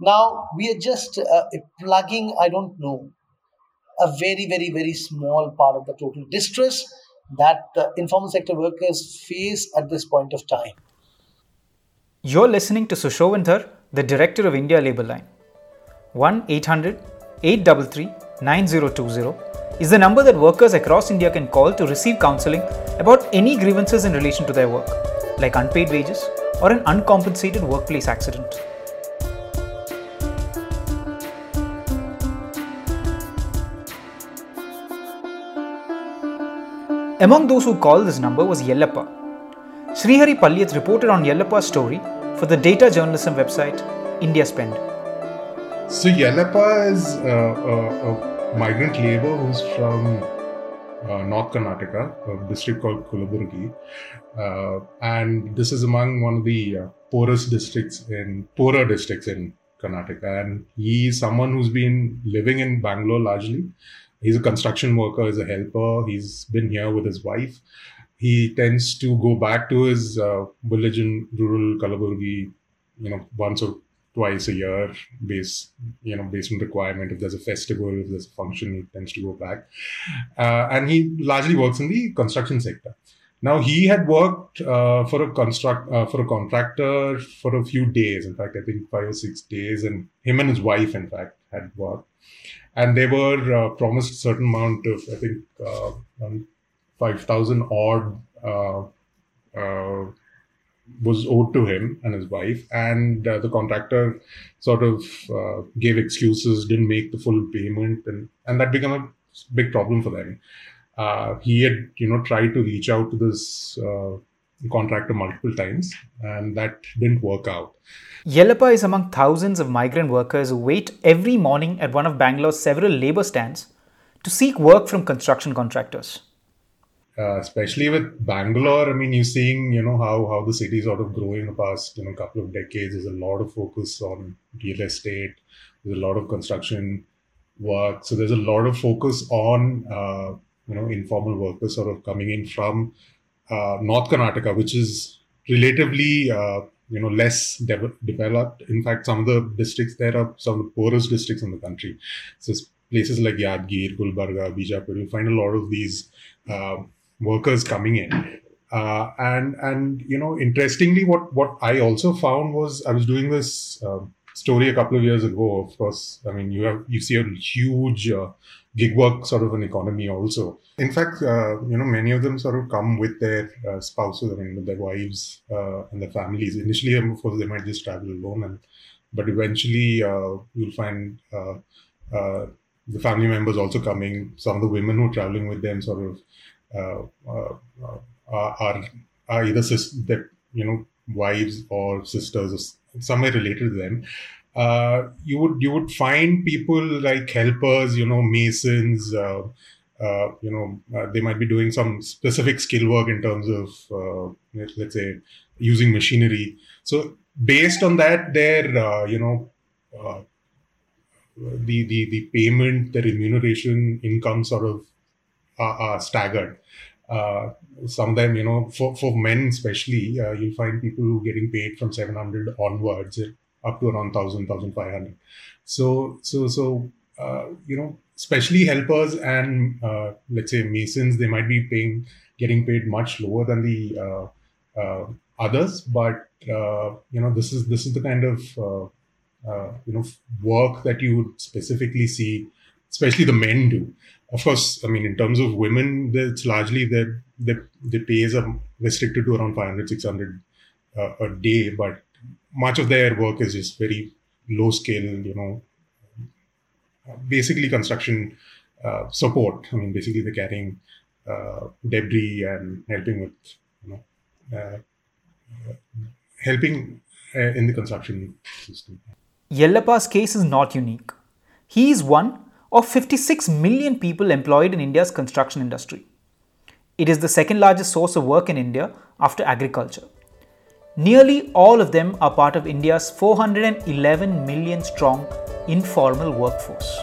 Now we are just uh, plugging, I don't know, a very, very, very small part of the total distress that the informal sector workers face at this point of time. You're listening to Sushovan Dhar, the Director of India Labour Line. 1 800 833 9020 is the number that workers across India can call to receive counseling about any grievances in relation to their work, like unpaid wages or an uncompensated workplace accident. Among those who called this number was Yellappa. Shreehari Paliath reported on Yellappa's story for the data journalism website India Spend. So Yellappa is uh, a, a, migrant labor who's from uh, North Karnataka, a district called Kalaburgi, uh, and this is among one of the uh, poorest districts in poorer districts in Karnataka. And he's someone who's been living in Bangalore largely. He's a construction worker, he's a helper. He's been here with his wife. He tends to go back to his uh, village in rural Kalaburgi, you know, once or twice a year based you know based on requirement if there's a festival if there's a function he tends to go back uh, and he largely works in the construction sector now he had worked uh, for a construct uh, for a contractor for a few days in fact i think five or six days and him and his wife in fact had worked and they were uh, promised a certain amount of i think uh, 5000 odd uh, was owed to him and his wife, and uh, the contractor sort of uh, gave excuses, didn't make the full payment, and and that became a big problem for them. Uh, he had, you know, tried to reach out to this uh, contractor multiple times, and that didn't work out. Yellappa is among thousands of migrant workers who wait every morning at one of Bangalore's several labor stands to seek work from construction contractors uh, especially with Bangalore. I mean, you're seeing, you know, how how the city sort of growing in the past, you know, couple of decades. There's a lot of focus on real estate. There's a lot of construction work. So there's a lot of focus on, uh, you know, informal workers sort of coming in from North Karnataka, which is relatively, uh, you know, less de- developed. In fact, some of the districts there are some of the poorest districts in the country. So places like Yadgir, Gulbarga, Bijapur, you find a lot of these uh, workers coming in. Uh, and and you know, interestingly, what what I also found was I was doing this uh, story a couple of years ago. Of course, I mean you have you see a huge uh, gig work sort of an economy also. In fact, uh, you know, many of them sort of come with their uh, spouses, I mean, with their wives uh, and their families. Initially, of course, they might just travel alone, and but eventually you'll find the family members also coming. Some of the women who are traveling with them sort of uh, uh, uh, are are either sis- that you know wives or sisters or somewhere related to them. Uh, you would you would find people like helpers, you know, masons. Uh, uh, you know, they might be doing some specific skill work in terms of, let's say, using machinery. So based on that, their you know, the the the payment, the remuneration, income sort of are, are staggered. Uh, some of them, you know, for, for men especially, uh, you'll find people who getting paid from 700 onwards up to around 1000, 1500. So, so, so, uh, you know, especially helpers and, uh, let's say masons, they might be paying, getting paid much lower than the uh, uh, others. But, you know, this is, this is the kind of, you know, work that you would specifically see, especially the men do of course, I mean, in terms of women, it's largely that the, the pays are restricted to around 500, 600 uh, a day, but much of their work is just very low scale, you know, basically construction uh, support. I mean, basically they're carrying uh, debris and helping with, you know, uh, helping uh, in the construction system. Yellappa's case is not unique. He is one of 56 million people employed in India's construction industry. It is the second largest source of work in India after agriculture. Nearly all of them are part of India's 411 million strong informal workforce.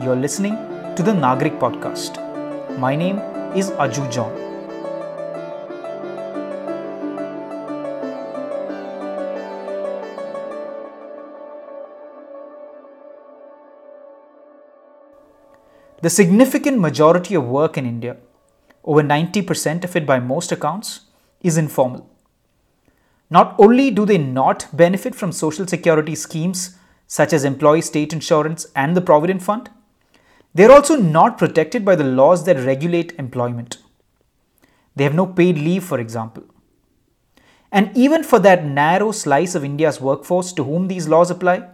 You're listening to the Nagrik podcast. My name is Aju John. The significant majority of work in India, over 90% of it by most accounts, is informal. Not only do they not benefit from social security schemes such as employee state insurance and the Provident Fund, they are also not protected by the laws that regulate employment. They have no paid leave, for example. And even for that narrow slice of India's workforce to whom these laws apply,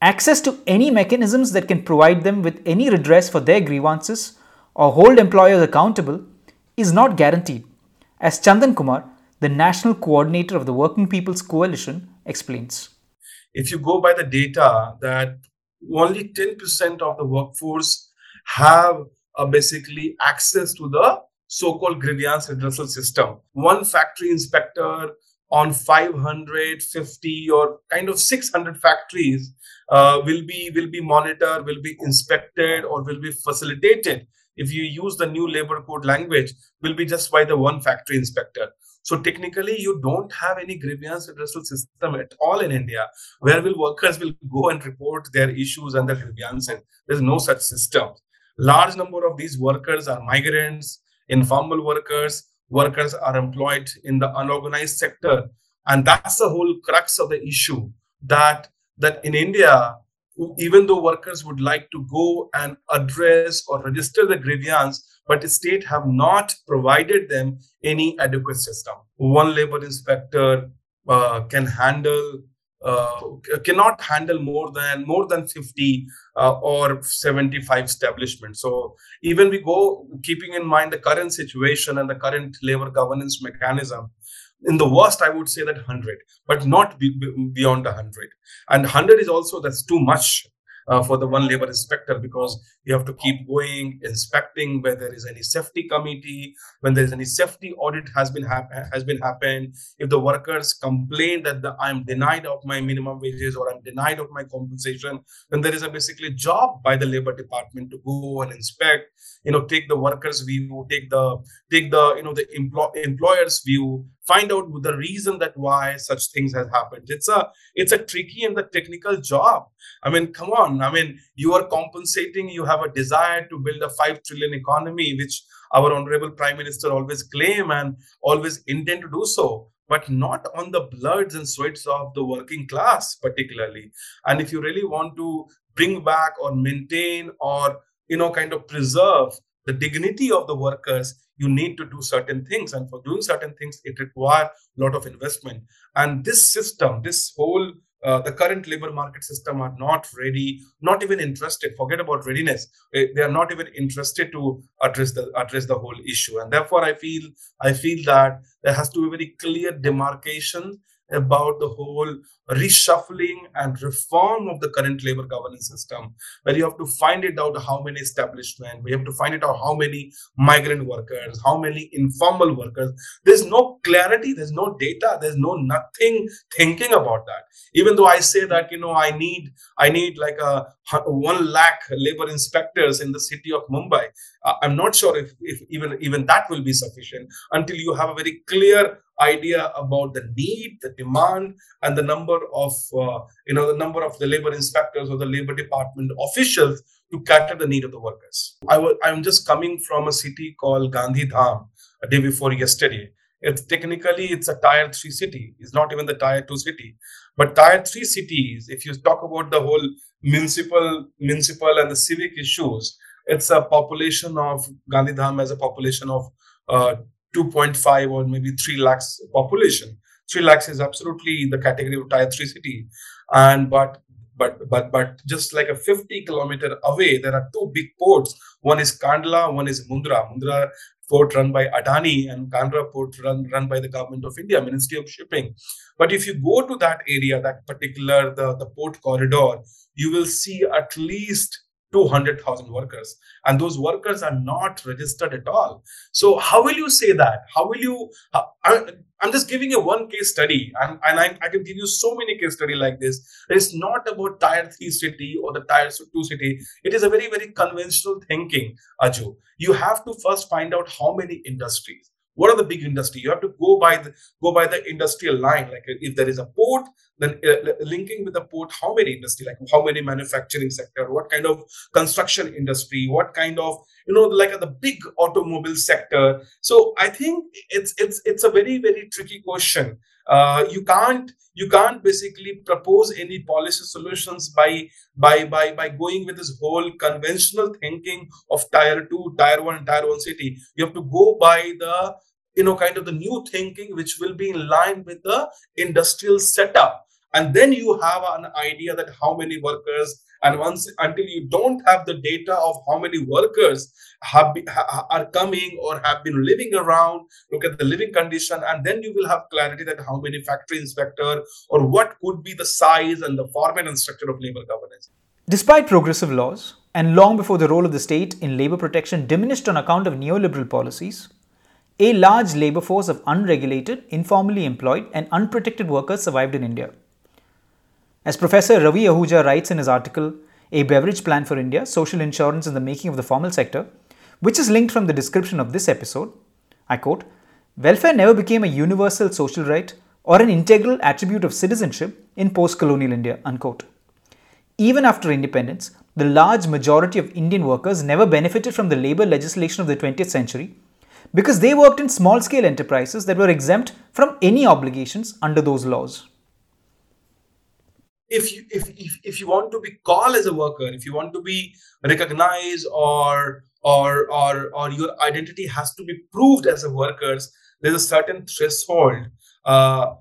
access to any mechanisms that can provide them with any redress for their grievances or hold employers accountable is not guaranteed, as Chandan Kumar, the national coordinator of the Working People's Coalition, explains. If you go by the data that only 10% of the workforce have uh, basically access to the so-called grievance redressal system. One factory inspector on 550 or kind of 600 factories uh, will be will be monitored, will be inspected, or will be facilitated. If you use the new labor code language, will be just by the one factory inspector. So technically, you don't have any grievance redressal system at all in India, where will workers will go and report their issues and their grievances. There's no such system. Large number of these workers are migrants, informal workers, workers are employed in the unorganized sector, and that's the whole crux of the issue. That that in India, even though workers would like to go and address or register the grievance, but the state have not provided them any adequate system. One labor inspector uh, can handle uh, cannot handle more than more than 50 uh, or 75 establishments so even we go keeping in mind the current situation and the current labor governance mechanism in the worst i would say that 100 but not be, beyond 100 and 100 is also that's too much uh, for the one labor inspector because you have to keep going inspecting where there is any safety committee when there is any safety audit has been hap- has been happened. If the workers complain that the, i'm denied of my minimum wages or i'm denied of my compensation then there is a basically job by the labor department to go and inspect you know take the workers view take the take the you know the employ- employer's view find out the reason that why such things has happened. It's a it's a tricky and the technical job. I mean come on. I mean you are compensating you have a desire to build a 5 trillion economy which our honorable prime minister always claim and always intend to do so but not on the bloods and sweats of the working class particularly. And if you really want to bring back or maintain or you know kind of preserve the dignity of the workers you need to do certain things. And for doing certain things it requires a lot of investment. And this system this whole uh, the current labor market system are not ready not even interested. Forget about readiness. They are not even interested to address the address the whole issue. And therefore i feel i feel that there has to be very clear demarcation about the whole reshuffling and reform of the current labor governance system, where you have to find it out how many establishment, we have to find it out how many migrant workers, how many informal workers. There's no clarity, there's no data, there's no nothing thinking about that. Even though I say that you know I need I need like a one lakh labor inspectors in the city of Mumbai, uh, I'm not sure if, if even even that will be sufficient until you have a very clear idea about the need, the demand, and the number of uh, you know the number of the labor inspectors or the labor department officials to cater the need of the workers. I was I'm just coming from a city called Gandhidham a day before yesterday. It's technically it's a tier three city. It's not even the tier two city, but tier three cities. If you talk about the whole municipal municipal and the civic issues, it's a population of Gandhidham as a population of uh, 2.5 or maybe 3 lakhs population. 3 lakhs is absolutely in the category of tier 3 city. And but but but but just like a 50 kilometer away, there are two big ports. One is Kandla, one is Mundra. Mundra port run by Adani and Kandla port run, run by the government of India, Ministry of Shipping. But if you go to that area, that particular the, the port corridor, you will see at least 200,000 workers and those workers are not registered at all. So how will you say that? How will you, how, I, am just giving you one case study and, and I, I, can give you so many case study like this. It's not about tier three city or the tier two city. It is a very, very conventional thinking, Aju. You have to first find out how many industries what are the big industry? You have to go by the go by the industrial line. Like if there is a port then uh, linking with the port how many industry? Like how many manufacturing sector? What kind of construction industry? What kind of you know like the big automobile sector. So i think it's it's it's a very very tricky question. Uh, you can't you can't basically propose any policy solutions by by by by going with this whole conventional thinking of tier 2 tier 1 tier 1 city. You have to go by the you know kind of the new thinking which will be in line with the industrial setup. And then you have an idea that how many workers and once until you don't have the data of how many workers have ha, are coming or have been living around look at the living condition and then you will have clarity that how many factory inspector or what could be the size and the format and structure of labor governance despite progressive laws and long before the role of the state in labor protection diminished on account of neoliberal policies a large labor force of unregulated, informally employed, and unprotected workers survived in India. As Professor Ravi Ahuja writes in his article, A Beveridge Plan for India Social Insurance in the Making of the Formal Sector, which is linked from the description of this episode, I quote, Welfare never became a universal social right or an integral attribute of citizenship in post colonial India. Unquote. Even after independence, the large majority of Indian workers never benefited from the labor legislation of the 20th century because they worked in small scale enterprises that were exempt from any obligations under those laws if you if, if, if you want to be called as a worker if you want to be recognized or or or or your identity has to be proved as a workers there's a certain threshold uh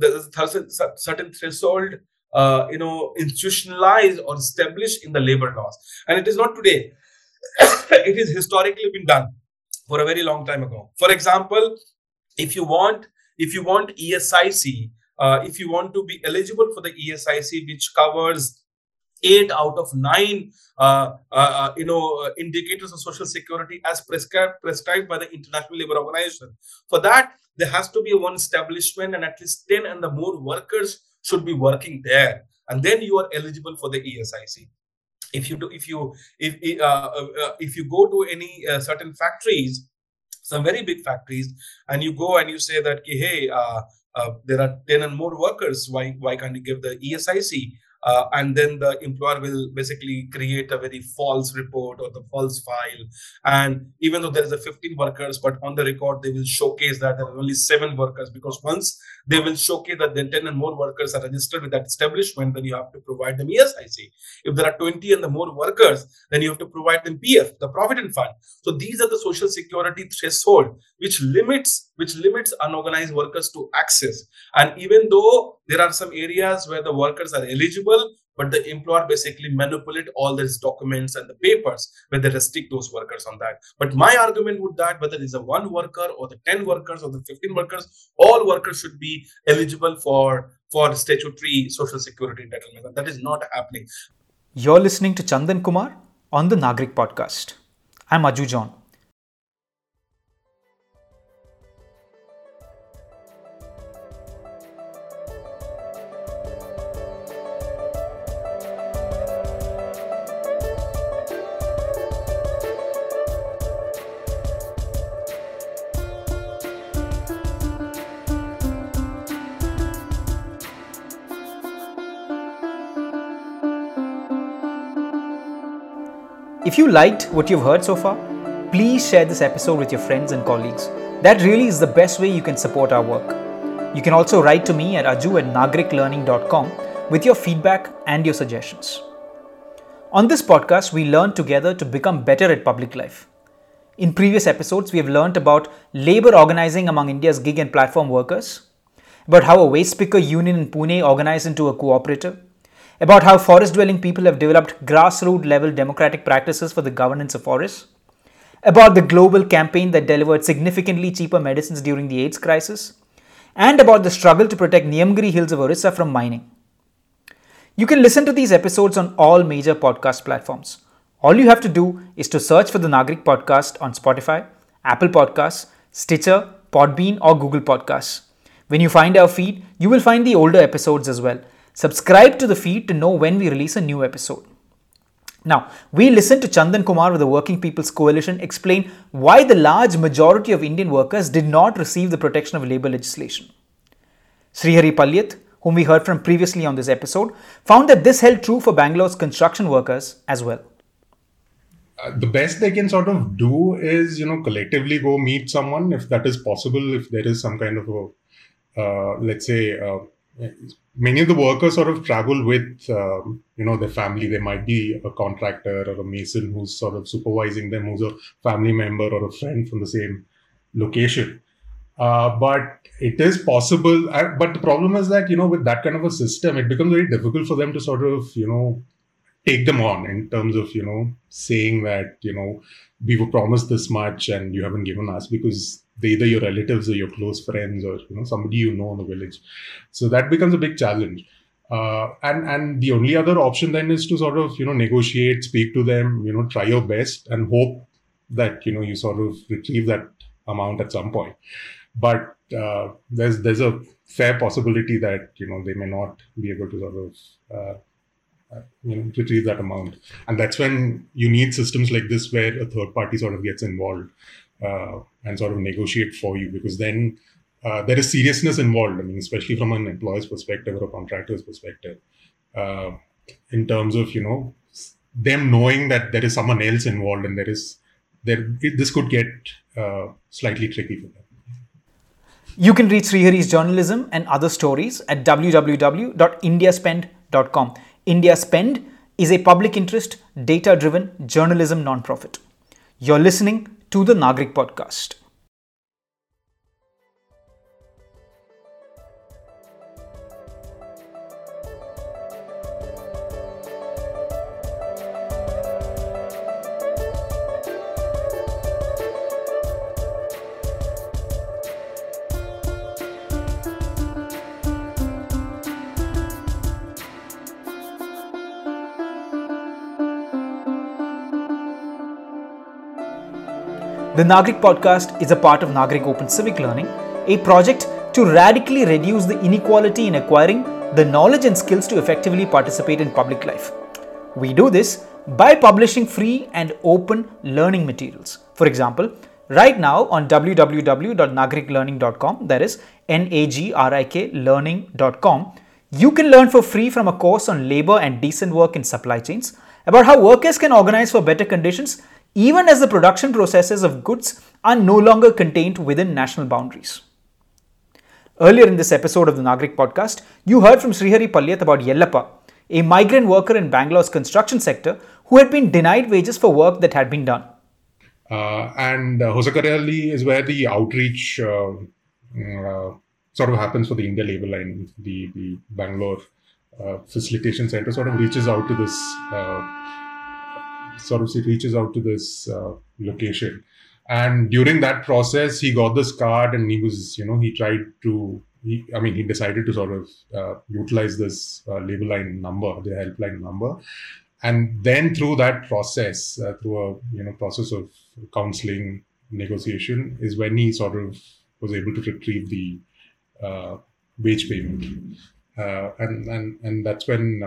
there's a certain threshold uh, you know institutionalized or established in the labor laws. And it is not today. It is historically been done for a very long time ago. For example if you want if you want esic uh, if you want to be eligible for the ESIC, which covers eight out of nine, uh, uh, uh you know, uh, indicators of social security as prescribed prescribed by the International Labour Organization. For that, there has to be one establishment, and at least ten and the more workers should be working there, and then you are eligible for the ESIC. If you do, if you if uh, if you go to any certain factories, some very big factories, and you go and you say that, hey, uh, there are 10 and more workers. Why why can't you give the esic uh, and then the employer will basically create a very false report or the false file. And even though there is a 15 workers but on the record they will showcase that there are only seven workers because once they will showcase that the 10 and more workers are registered with that establishment then you have to provide them esic if there are 20 and the more workers then you have to provide them pf the provident fund. So these are the social security threshold which limits which limits unorganized workers to access. And even though there are some areas where the workers are eligible but the employer basically manipulate all these documents and the papers where they restrict those workers on that. But my argument would that whether it's a one worker or the 10 workers or the 15 workers all workers should be eligible for for statutory social security entitlement and that is not happening. You're listening to chandan kumar on the nagrik podcast. I'm aju john If you liked what you've heard so far, please share this episode with your friends and colleagues. That really is the best way you can support our work. You can also write to me at aju at nagriklearning.com with your feedback and your suggestions. On this podcast, we learn together to become better at public life. In previous episodes, we have learned about labor organizing among India's gig and platform workers, about how a waste picker union in Pune organized into a cooperative, about how forest dwelling people have developed grassroots level democratic practices for the governance of forests, about the global campaign that delivered significantly cheaper medicines during the AIDS crisis, and about the struggle to protect Niyamgiri Hills of Orissa from mining. You can listen to these episodes on all major podcast platforms. All you have to do is to search for the Nagrik podcast on Spotify, Apple Podcasts, Stitcher, Podbean, or Google Podcasts. When you find our feed, you will find the older episodes as well. Subscribe to the feed to know when we release a new episode. Now, we listened to Chandan Kumar with the Working People's Coalition explain why the large majority of Indian workers did not receive the protection of labour legislation. Shreehari Paliath, whom we heard from previously on this episode, found that this held true for Bangalore's construction workers as well. Uh, the best they can sort of do is, you know, collectively go meet someone if that is possible, if there is some kind of a, uh, let's say, uh, many of the workers sort of travel with um, you know their family. There might be a contractor or a mason who's sort of supervising them who's a family member or a friend from the same location. Uh, but it is possible uh, but the problem is that you know with that kind of a system it becomes very difficult for them to sort of you know take them on in terms of you know saying that you know we were promised this much and you haven't given us because they either your relatives or your close friends or you know somebody you know in the village. So that becomes a big challenge. Uh, and and the only other option then is to sort of you know negotiate speak to them you know try your best and hope that you know you sort of retrieve that amount at some point. But uh, there's there's a fair possibility that you know they may not be able to sort of uh you know retrieve that amount and that's when you need systems like this where a third party sort of gets involved uh, and sort of negotiate for you because then uh, there is seriousness involved. I mean, especially from an employer's perspective or a contractor's perspective, uh, in terms of you know them knowing that there is someone else involved and there is there it, this could get uh, slightly tricky for them. You can read Shreehari's journalism and other stories at www.indiaspend.com. India Spend is a public interest, data driven journalism nonprofit. You're listening to the Nagrik podcast. The Nagrik podcast is a part of Nagrik Open Civic Learning, a project to radically reduce the inequality in acquiring the knowledge and skills to effectively participate in public life. We do this by publishing free and open learning materials. For example, right now on www.nagriklearning.com, that is N A G R I K learning.com, you can learn for free from a course on labor and decent work in supply chains about how workers can organize for better conditions even as the production processes of goods are no longer contained within national boundaries. Earlier in this episode of the Nagrik podcast, you heard from Shreehari Paliath about Yellappa, a migrant worker in Bangalore's construction sector who had been denied wages for work that had been done. Uh, and uh, Hosakareli is where the outreach uh, uh, sort of happens for the India Labour Line. The, the Bangalore uh, Facilitation Center sort of reaches out to this uh, sort of reaches out to this uh, location. And during that process, he got this card and he was, you know, he tried to, he, I mean, he decided to sort of uh, utilize this uh, labor line number, the helpline number. And then through that process, uh, through a, you know, process of counseling, negotiation, is when he sort of was able to retrieve the uh, wage payment. Uh, and, and, and that's when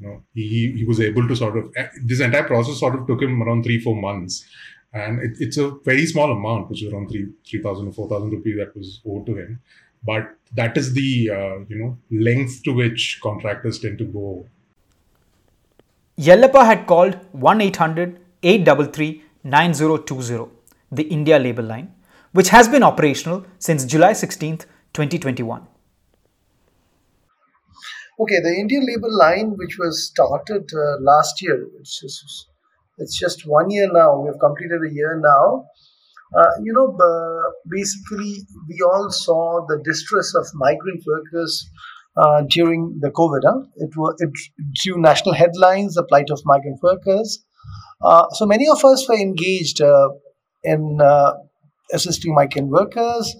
you know, he, he was able to sort of, eh, this entire process sort of took him around three, four months. And it, it's a very small amount, which is around 3, 3,000 or 4,000 rupees that was owed to him. But that is the, uh, you know, length to which contractors tend to go. Yellappa had called 1-800-833-9020, the India Labour Line, which has been operational since July 16th, 2021. Okay, the Indian Labour Line, which was started uh, last year, it's just, it's just one year now. We have completed a year now. Uh, you know, uh, basically, we all saw the distress of migrant workers uh, during the COVID. Huh? It, was, it drew national headlines, the plight of migrant workers. Uh, so many of us were engaged uh, in assisting migrant workers,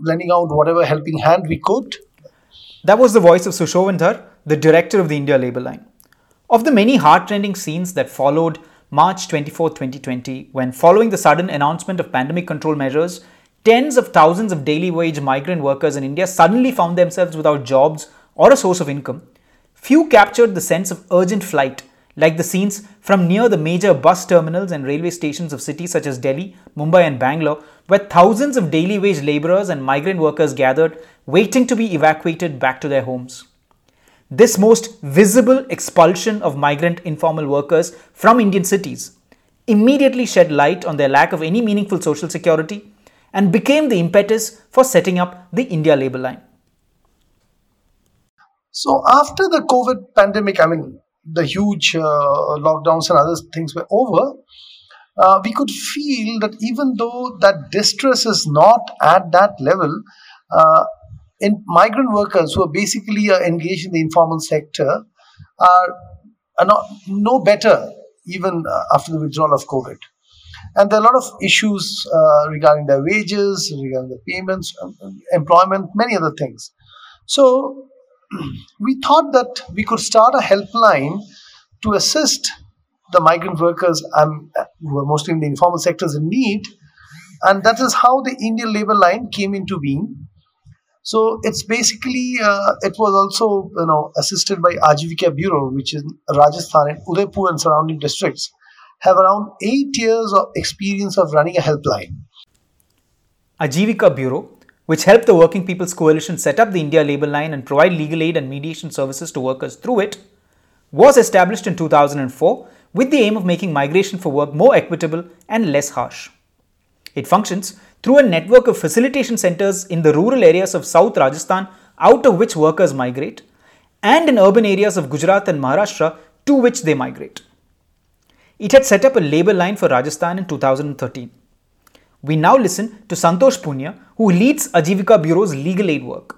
lending out whatever helping hand we could that was the voice of Sushovan Dhar, the director of the India Labour Line. Of the many heart-rending scenes that followed March 24, 2020, when following the sudden announcement of pandemic control measures, tens of thousands of daily wage migrant workers in India suddenly found themselves without jobs or a source of income, few captured the sense of urgent flight like the scenes from near the major bus terminals and railway stations of cities such as Delhi, Mumbai, and Bangalore, where thousands of daily wage laborers and migrant workers gathered, waiting to be evacuated back to their homes. This most visible expulsion of migrant informal workers from Indian cities immediately shed light on their lack of any meaningful social security and became the impetus for setting up the India Labour Line. So, after the COVID pandemic, I mean, the huge uh, lockdowns and other things were over, uh, we could feel that even though that distress is not at that level, uh, in migrant workers who are basically engaged in the informal sector are, are not no better even after the withdrawal of COVID. And there are a lot of issues uh, regarding their wages, regarding the payments, um, employment, many other things. So we thought that we could start a helpline to assist the migrant workers um, who are mostly in the informal sectors in need. And that is how the Indian Labour Line came into being. So it's basically, uh, it was also, you know, assisted by Aajeevika Bureau, which is Rajasthan and Udaipur and surrounding districts, have around eight years of experience of running a helpline. Aajeevika Bureau which helped the Working People's Coalition set up the India Labour Line and provide legal aid and mediation services to workers through it, was established in 2004 with the aim of making migration for work more equitable and less harsh. It functions through a network of facilitation centers in the rural areas of South Rajasthan out of which workers migrate, and in urban areas of Gujarat and Maharashtra to which they migrate. It had set up a labour line for Rajasthan in 2013. We now listen to Santosh Poonia, who leads Aajeevika Bureau's legal aid work.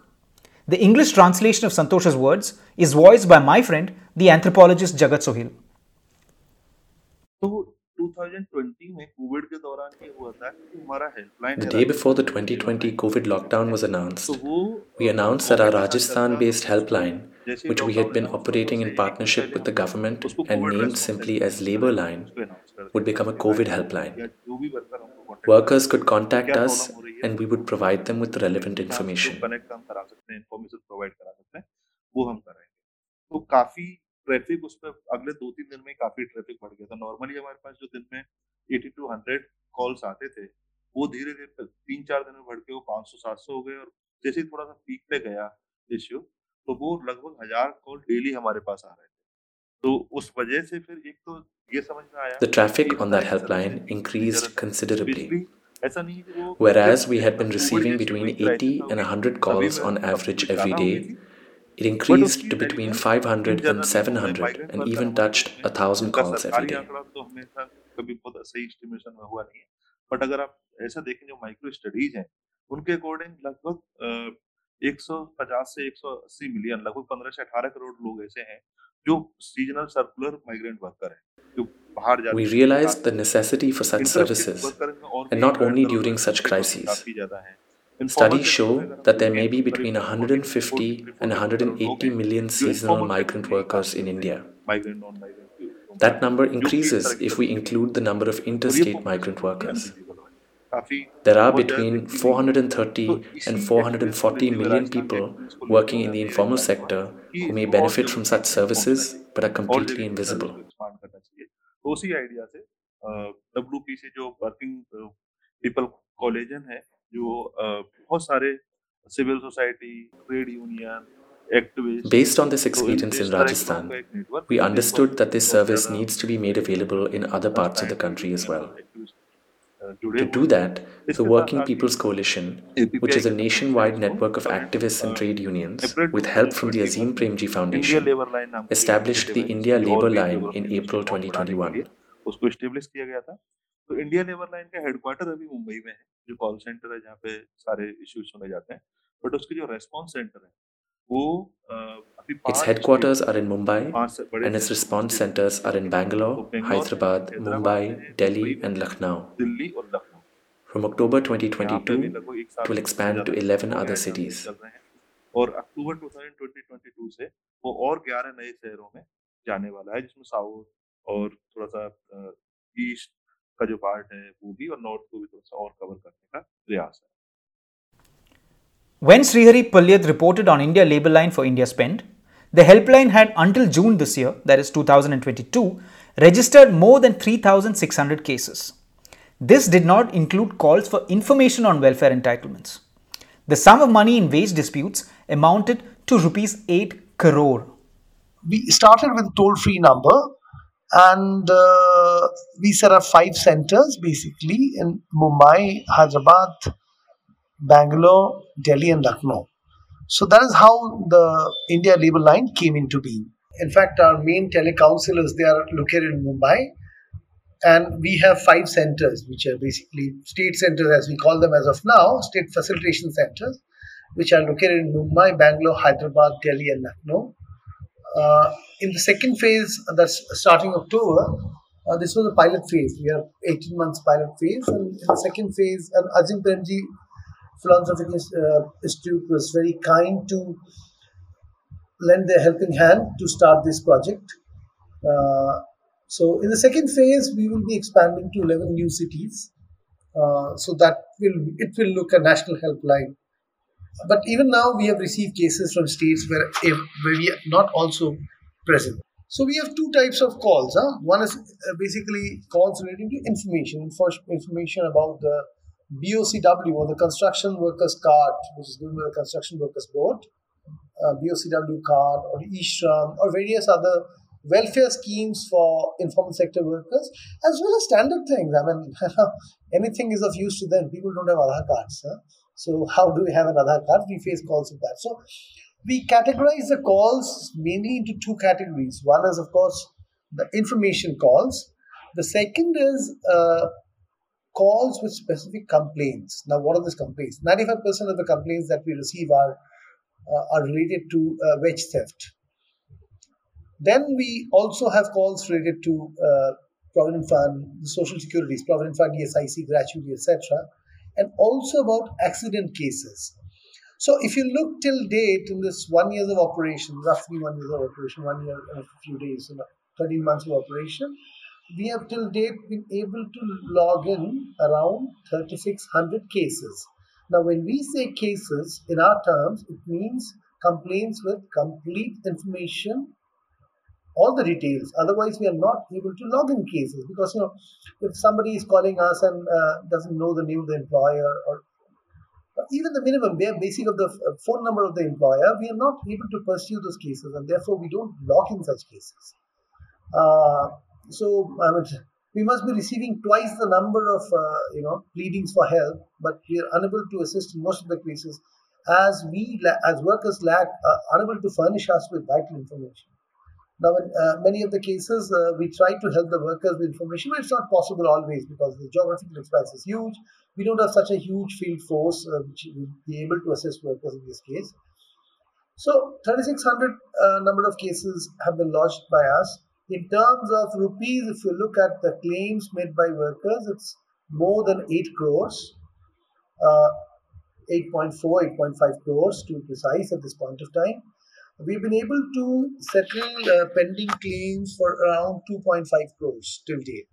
The English translation of Santosh's words is voiced by my friend, the anthropologist Jagat Sohil. The day before the 2020 COVID lockdown was announced, we announced that our Rajasthan based helpline, which we had been operating in partnership with the government and named simply as Labour Line, would become a COVID helpline. Workers could contact us and we would provide them with the relevant information. तो काफ़ी traffic उस पर अगले दो तीन दिन में काफ़ी ट्रैफ़िक बढ़ गया था नॉर्मली हमारे पास जो दिन में एटी टू हंड्रेड कॉल्स आते थे वो धीरे धीरे तीन चार दिन में बढ़ के वो पाँच सौ सात सौ हो गए और जैसे ही थोड़ा सा पीक पे गया इश्यू तो वो लगभग हज़ार कॉल डेली हमारे पास आ रहे थे तो उस वजह से फिर एक तो ये समझ में आया The traffic on that helpline increased considerably. Whereas we had been receiving between 80 and 100 calls on average every day, it increased to between 500 and 700 and even touched 1000 calls every day. But अगर आप ऐसा देखें जो micro studies हैं उनके according लगभग 150 से 180 million लगभग 15 से 18 करोड़ लोग ऐसे हैं जो सीजनल सर्कुलर माइग्रेंट वर्कर हैं we realized the necessity for such services, and not only during such crises. Studies show that there may be between 150 and 180 million seasonal migrant workers in India. That number increases if we include the number of interstate migrant workers. There are between 430 and 440 million people working in the informal sector who may benefit from such services but are completely invisible. तो उसी idea से W P से जो working people collagen है जो बहुत सारे civil society trade union Based on this experience in Rajasthan, we understood that this service needs to be made available in other parts of the country as well. To do that, the Working People's Coalition, which is a nationwide network of activists and trade unions, with help from the Azim Premji Foundation, established the India Labour Line in April 2021. तो India labour line का headquarter अभी मुंबई में है जो call centre है जहाँ पे सारे इश्यूज सुने जाते हैं बट उसकी जो रेस्पॉन्स सेंटर है its headquarters are in Mumbai and its response centers are in Bangalore, Hyderabad, Mumbai, Delhi, and Lucknow. From October 2022, it will expand to 11 other cities. और अक्टूबर 2022 से वो और 11 नए शहरों में जाने वाला है जिसमें साउथ और थोड़ा सा ईस्ट का जो पार्ट है वो भी और नॉर्थ को भी थोड़ा सा और कवर करने का प्रयास है when Shreehari Paliath reported on India Labour Line for India Spend, the helpline had until June this year, that is 2022, registered more than 3,600 cases. This did not include calls for information on welfare entitlements. The sum of money in wage disputes amounted to rupees 8 crore. We started with a toll free number and uh, we set up five centers basically in Mumbai, Hyderabad, Bangalore, Delhi, and Lucknow. So that is how the India Labour Line came into being. In fact, our main telecounselors they are located in Mumbai, and we have five centers, which are basically state centers as we call them as of now, state facilitation centers, which are located in Mumbai, Bangalore, Hyderabad, Delhi, and Lucknow. Uh, in the second phase, that's starting October, uh, this was a pilot phase. We have 18 months pilot phase, and in the second phase, and Azim Premji Philanthropic uh, Institute was very kind to lend their helping hand to start this project. Uh, so, in the second phase, we will be expanding to 11 new cities. Uh, so that will it will look a national helpline but even now, we have received cases from states where, where we are not also present. So we have two types of calls. Huh? One is uh, basically calls relating to information, information about the BOCW or the Construction Workers Card, which is given by the Construction Workers Board, uh, BOCW card or e-shram or various other welfare schemes for informal sector workers, as well as standard things. I mean, anything is of use to them. People don't have Aadhaar cards. Huh? So how do we have another card? We face calls of that. So we categorize the calls mainly into two categories. One is, of course, the information calls. The second is uh, calls with specific complaints. Now, what are these complaints? 95% of the complaints that we receive are uh, are related to uh, wage theft. Then we also have calls related to uh, Provident Fund, Social Securities, Provident Fund, ESIC, gratuity, etc and also about accident cases. So if you look till date in this one years of operation, roughly one year of operation, one year and a few days, 13 months of operation, we have till date been able to log in around 3600 cases. Now, when we say cases in our terms, it means complaints with complete information all the details. Otherwise, we are not able to log in cases because you know if somebody is calling us and uh, doesn't know the name of the employer or even the minimum basic of the uh, phone number of the employer, we are not able to pursue those cases, and therefore we don't log in such cases. Uh, so I mean, we must be receiving twice the number of uh, you know pleadings for help, but we are unable to assist in most of the cases as we as workers lack uh, unable to furnish us with vital information. Now, in uh, many of the cases, uh, we try to help the workers with information, but it's not possible always because the geographical expanse is huge. We don't have such a huge field force uh, which will be able to assist workers in this case. So, 3,600 uh, number of cases have been lodged by us. In terms of rupees, if you look at the claims made by workers, it's more than 8 crores. Uh, 8.4, 8.5 crores to be precise at this point of time we've been able to settle uh, pending claims for around 2.5 crores till date.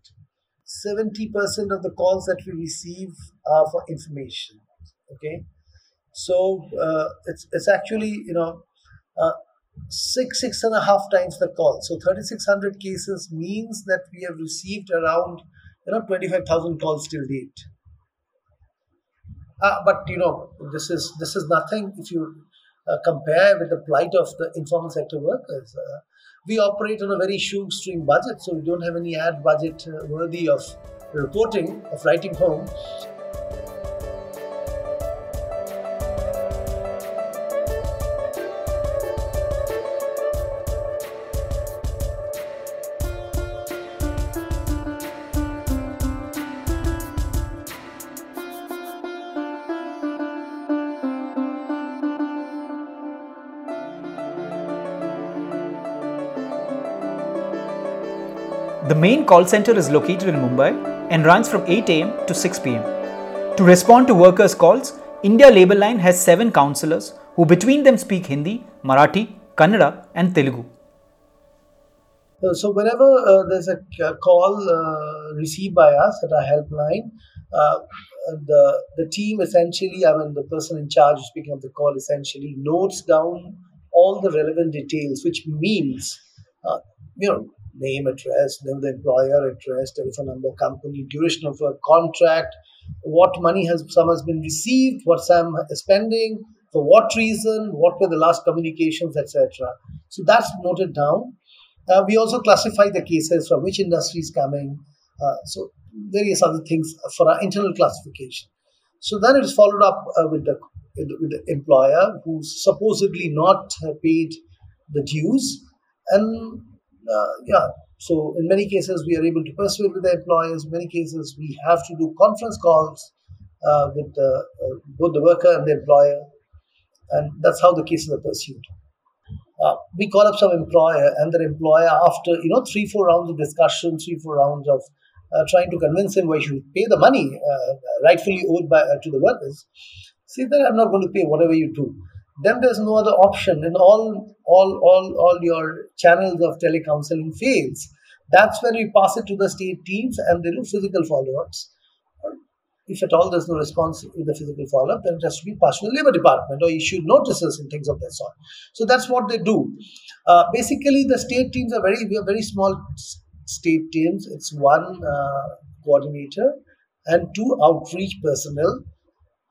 70% of the calls that we receive are for information. Okay, so uh, it's it's actually you know uh, six six and a half times the call. So 3,600 cases means that we have received around you know 25,000 calls till date. Uh, but you know this is this is nothing if you uh, compare with the plight of the informal sector workers. Uh, we operate on a very shoestring budget, so we don't have any ad budget uh, worthy of reporting, of writing home. Call center is located in Mumbai and runs from 8 am to 6 pm. To respond to workers' calls, India Labour Line has seven counsellors who between them speak Hindi, Marathi, Kannada, and Telugu. Uh, so whenever uh, there's a call uh, received by us at our helpline, uh, the the team essentially, I mean, the person in charge speaking of the call essentially notes down all the relevant details, which means, uh, you know, name, address, name of the employer, address, telephone number, company, duration of a contract, what money has some has been received, what some is spending, for what reason, what were the last communications, etc. So that's noted down. Uh, we also classify the cases from which industry is coming. Uh, so various other things for our internal classification. So then it is followed up uh, with the with the employer who's supposedly not paid the dues, and uh, yeah. So in many cases we are able to persuade with the employers. In many cases we have to do conference calls uh, with the, uh, both the worker and the employer, and that's how the cases are pursued. Uh, we call up some employer and their employer after you know three four rounds of discussion three four rounds of uh, trying to convince him why he should pay the money uh, rightfully owed by to the workers say that i'm not going to pay whatever you do then there's no other option and all all all all your channels of telecounseling fails that's when we pass it to the state teams and they do physical follow-ups if at all there's no response in the physical follow-up, then it has to be passed to the labor department or issue notices and things of that sort. So that's what they do. Uh, basically, the state teams are very we are very small state teams. It's one uh, coordinator and two outreach personnel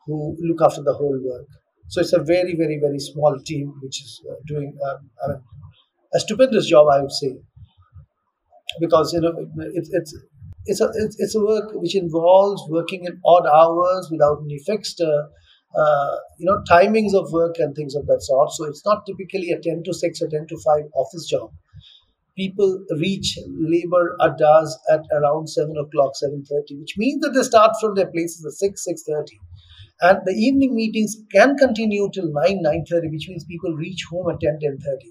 who look after the whole work. So it's a very very very small team which is uh, doing um, a stupendous job, I would say, because you know it, it's it's a it's, it's a work which involves working in odd hours without any fixed uh, uh, you know timings of work and things of that sort. So it's not typically a 10 to 6 or 10 to 5 office job. People reach labor addas at around 7 o'clock 7.30 which means that they start from their places at 6 6.30 and the evening meetings can continue till 9 9.30 which means people reach home at 10 10.30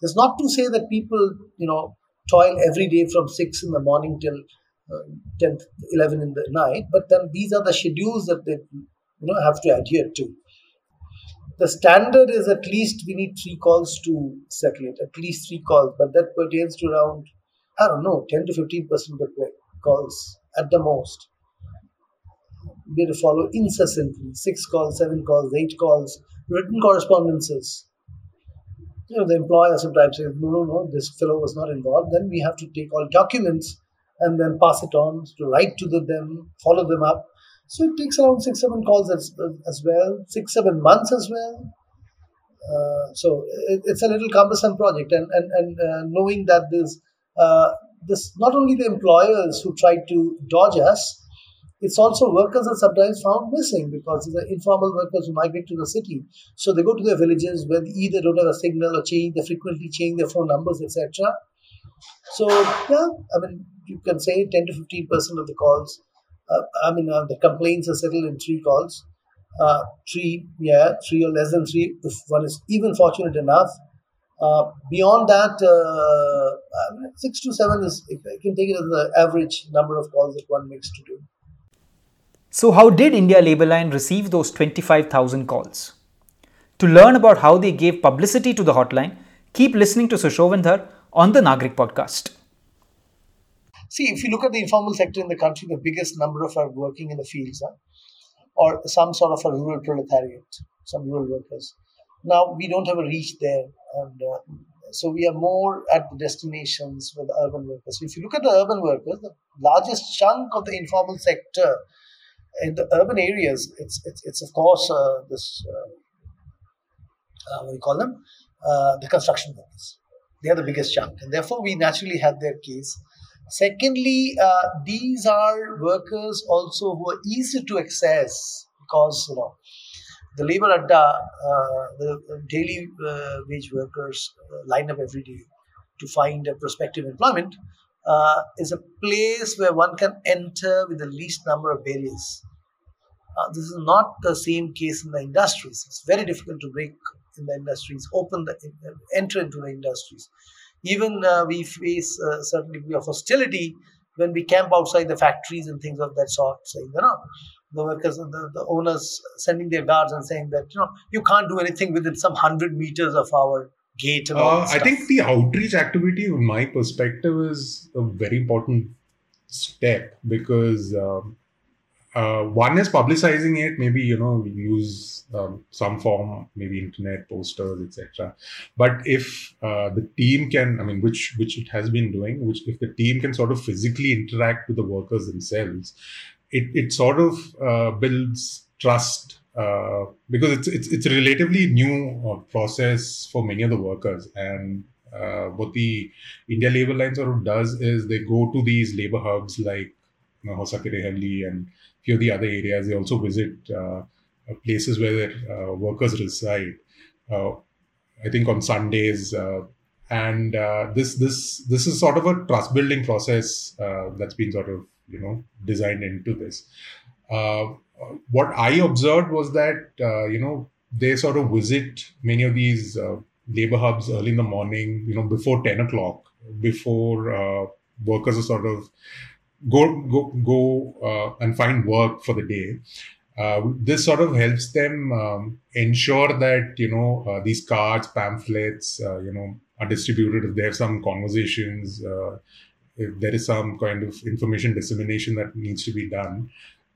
that's not to say that people you know toil every day from 6 in the morning till uh, 10, 11 in the night, but then these are the schedules that they you know have to adhere to. The standard is at least we need three calls to settle it, at least three calls, but that pertains to around, I don't know, 10 to 15 percent of the calls at the most. We to follow incessantly six calls, seven calls, eight calls, written correspondences. You know, the employer sometimes says, no, no, no, this fellow was not involved. Then we have to take all documents and then pass it on to write to them, follow them up. So it takes around six, seven calls as, as well, six, seven months as well. Uh, so it, it's a little cumbersome project, and and and uh, knowing that this uh, this not only the employers who try to dodge us, it's also workers are sometimes found missing because these are informal workers who migrate to the city. So they go to their villages where they either don't have a signal or change, they frequently change their phone numbers, etc. So yeah, I mean you can say 10 to 15 percent of the calls. Uh, I mean, uh, the complaints are settled in three calls. Uh, three, yeah, three or less than three, if one is even fortunate enough. Uh, beyond that, uh, six to seven is, I can take it as the average number of calls that one makes to do. So, how did India Labour Line receive those 25,000 calls? To learn about how they gave publicity to the hotline, keep listening to Sushovan Dhar on the Nagrik podcast. See, if you look at the informal sector in the country, the biggest number of are working in the fields, huh? or some sort of a rural proletariat, some rural workers. Now we don't have a reach there, and uh, so we are more at the destinations with urban workers. If you look at the urban workers, the largest chunk of the informal sector in the urban areas, it's it's, it's of course uh, this uh, uh what do you call them, uh, the construction workers. They are the biggest chunk, and therefore we naturally have their case. Secondly, uh, these are workers also who are easy to access because you know the labor the daily wage workers line up every day to find a prospective employment. Uh, is a place where one can enter with the least number of barriers. Uh, this is not the same case in the industries. It's very difficult to break in the industries, open the enter into the industries. Even uh, we face a certain degree of hostility when we camp outside the factories and things of that sort, saying, you know, the workers, the, the owners sending their guards and saying that, you know, you can't do anything within some hundred meters of our gate uh, I think the outreach activity, in my perspective, is a very important step because um, uh, one is publicizing it. Maybe you know use um, some form, maybe internet posters, etc. But if uh, the team can, I mean, which which it has been doing, which if the team can sort of physically interact with the workers themselves, it it sort of uh, builds trust uh, because it's, it's it's a relatively new uh, process for many of the workers and uh, what the India Labour Line sort of does is they go to these labor hubs like you know, and a few of the other areas. They also visit uh, places where uh, workers reside. I think on Sundays, and this this this is sort of a trust building process that's been sort of you know designed into this what I observed was that uh, you know they sort of visit many of these uh, labor hubs early in the morning, you know, before ten o'clock, before uh, workers are sort of go go go uh, and find work for the day. Uh, this sort of helps them um, ensure that you know uh, these cards, pamphlets, you know, are distributed. If there are some conversations, if there is some kind of information dissemination that needs to be done,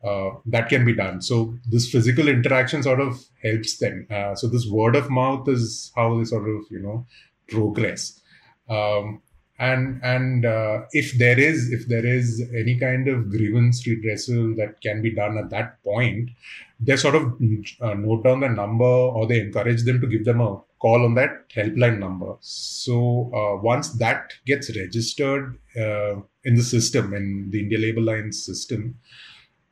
uh, that can be done. So this physical interaction sort of helps them. Uh, so this word of mouth is how they sort of you know progress. Um, and and uh, if there is if there is any kind of grievance redressal that can be done at that point, they sort of uh, note down the number or they encourage them to give them a call on that helpline number. So uh, once that gets registered in the system in the India Labour Lines system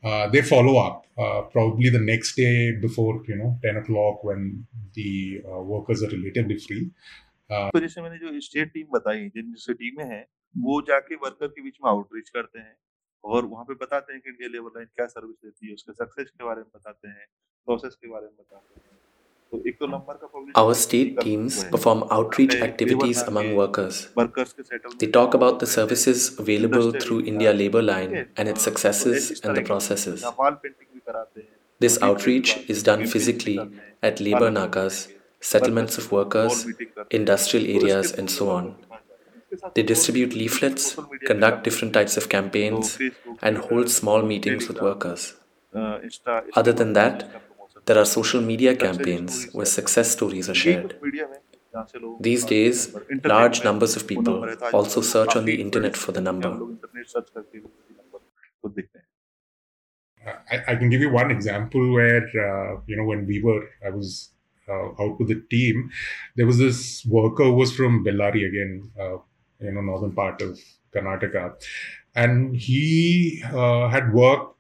uh, they follow up uh, probably the next day before you know 10 o'clock when the uh, workers are relatively free. तो जैसे मैंने जो state team बताई जिन जैसे टीमें हैं वो जाके वर्कर के बीच में आउटरीच करते हैं और वहाँ पे बताते हैं कि इंडिया लेबर लाइन क्या सर्विस देती है उसके सक्सेस के बारे में बताते हैं प्रोसेस के बारे में बताते हैं। Our state teams perform outreach activities among workers. They talk about the services available through India Labour Line and its successes and the processes. This outreach is done physically at labour nakas, settlements of workers, industrial areas, and so on. They distribute leaflets, conduct different types of campaigns, and hold small meetings with workers. Other than that, there are social media campaigns where success stories are shared. These days, large numbers of people also search on the internet for the number. I, I can give you one example where, uh, you know, when we were, I was uh, out with the team, there was this worker who was from Bellary again, uh, you know, northern part of Karnataka. And he uh, had worked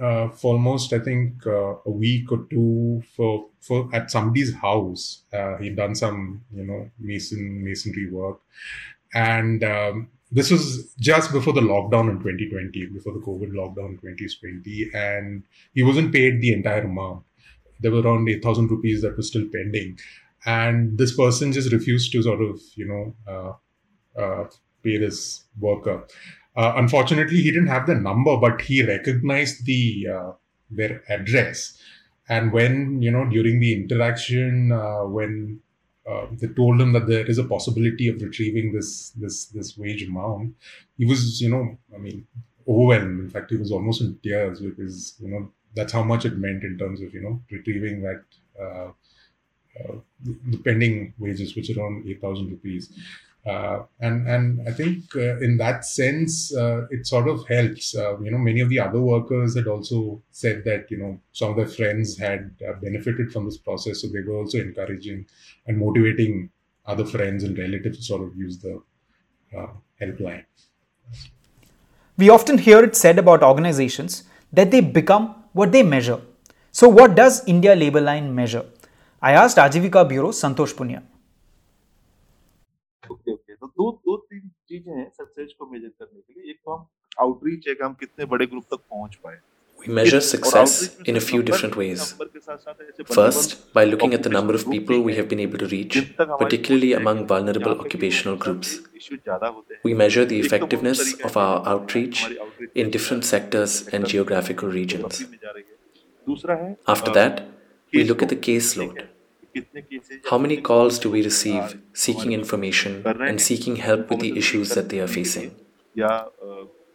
uh, for almost I think uh, a week or two for for at somebody's house. Uh, he'd done some you know mason masonry work, and um, this was just before the lockdown in 2020, before the COVID lockdown in 2020, and he wasn't paid the entire amount. There were around 8,000 rupees that was still pending, and this person just refused to sort of you know uh, uh, pay this worker. Uh, unfortunately, he didn't have the number, but he recognized the uh, their address. And when you know during the interaction, uh, when uh, they told him that there is a possibility of retrieving this this this wage amount, he was you know I mean overwhelmed. In fact, he was almost in tears because you know that's how much it meant in terms of you know retrieving that uh, uh, the pending wages, which are around eight thousand rupees. Uh, and and I think uh, in that sense, uh, it sort of helps. You know, many of the other workers had also said that you know some of their friends had benefited from this process, so they were also encouraging and motivating other friends and relatives to sort of use the helpline. We often hear it said about organizations that they become what they measure. So, what does India Labour Line measure? I asked Aajeevika Bureau Santosh Poonia. चीजें हैं success को major करने के लिए एक तो हम outreach है कि हम कितने बड़े ग्रुप तक पहुंच पाए We measure success in a few different ways. First, by looking at the number of people we have been able to reach, particularly among vulnerable occupational groups. We measure the effectiveness of our outreach in different sectors and geographical regions. After that, we look at the caseload. how many calls do we receive seeking information and seeking help with the issues that they are facing?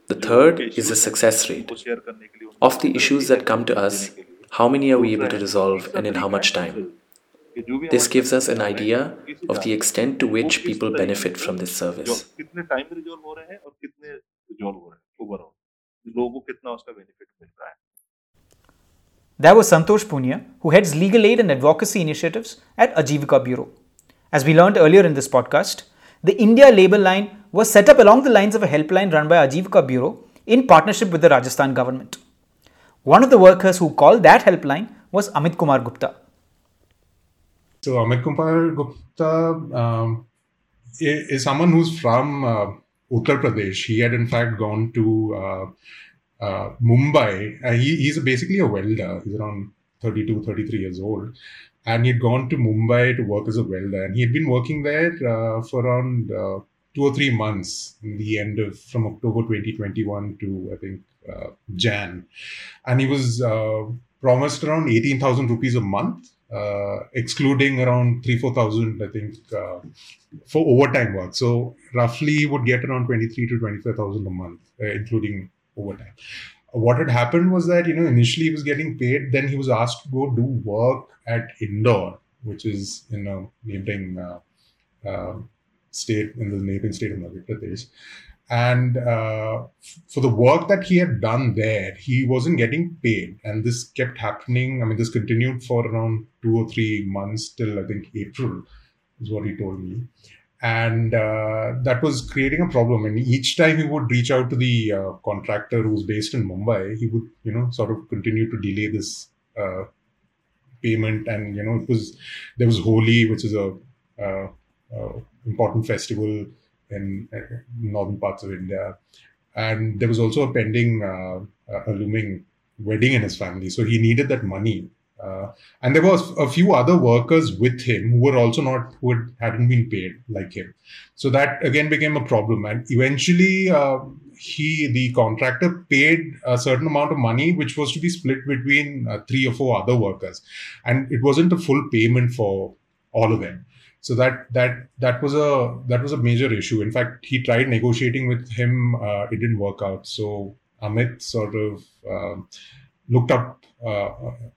The third is the success rate. Of the issues that come to us, how many are we able to resolve and in how much time? This gives us an idea of the extent to which people benefit from this service. That was Santosh Poonia, who heads legal aid and advocacy initiatives at Aajeevika Bureau. As we learned earlier in this podcast, the India Labour Line was set up along the lines of a helpline run by Aajeevika Bureau in partnership with the Rajasthan government. One of the workers who called that helpline was Amit Kumar Gupta. So Amit Kumar Gupta um, is someone who's from uh, Uttar Pradesh. He had in fact gone to uh, uh, Mumbai. Uh, he, he's basically a welder. He's around 32, 33 years old. And he'd gone to Mumbai to work as a welder. And he had been working there uh, for around uh, two or three months in the end of from October 2021 to, I think, uh, Jan. And he was promised around 18,000 rupees a month. excluding around three four thousand, I think, for overtime work. So roughly would get around twenty three to twenty five thousand a month, including overtime. What had happened was that you know initially he was getting paid, then he was asked to go do work at Indore, which is in a neighboring uh, uh, state in the neighboring state of Madhya Pradesh. And uh, for the work that he had done there, he wasn't getting paid, and this kept happening. I mean, this continued for around two or three months till I think April, is what he told me and uh, that was creating a problem. And each time he would reach out to the uh, contractor who's based in mumbai he would you know sort of continue to delay this uh, payment. And you know it was there was holi which is a uh, uh, important festival in uh, northern parts of india. And there was also a pending a looming wedding in his family. So he needed that money uh, and there was a few other workers with him who were also not who had, hadn't been paid like him. So that again became a problem. And eventually, uh, he the contractor paid a certain amount of money, which was to be split between uh, three or four other workers, and it wasn't a full payment for all of them. So that that that was a that was a major issue. In fact, he tried negotiating with him. Uh, it didn't work out. So Amit sort of uh, looked up. Uh,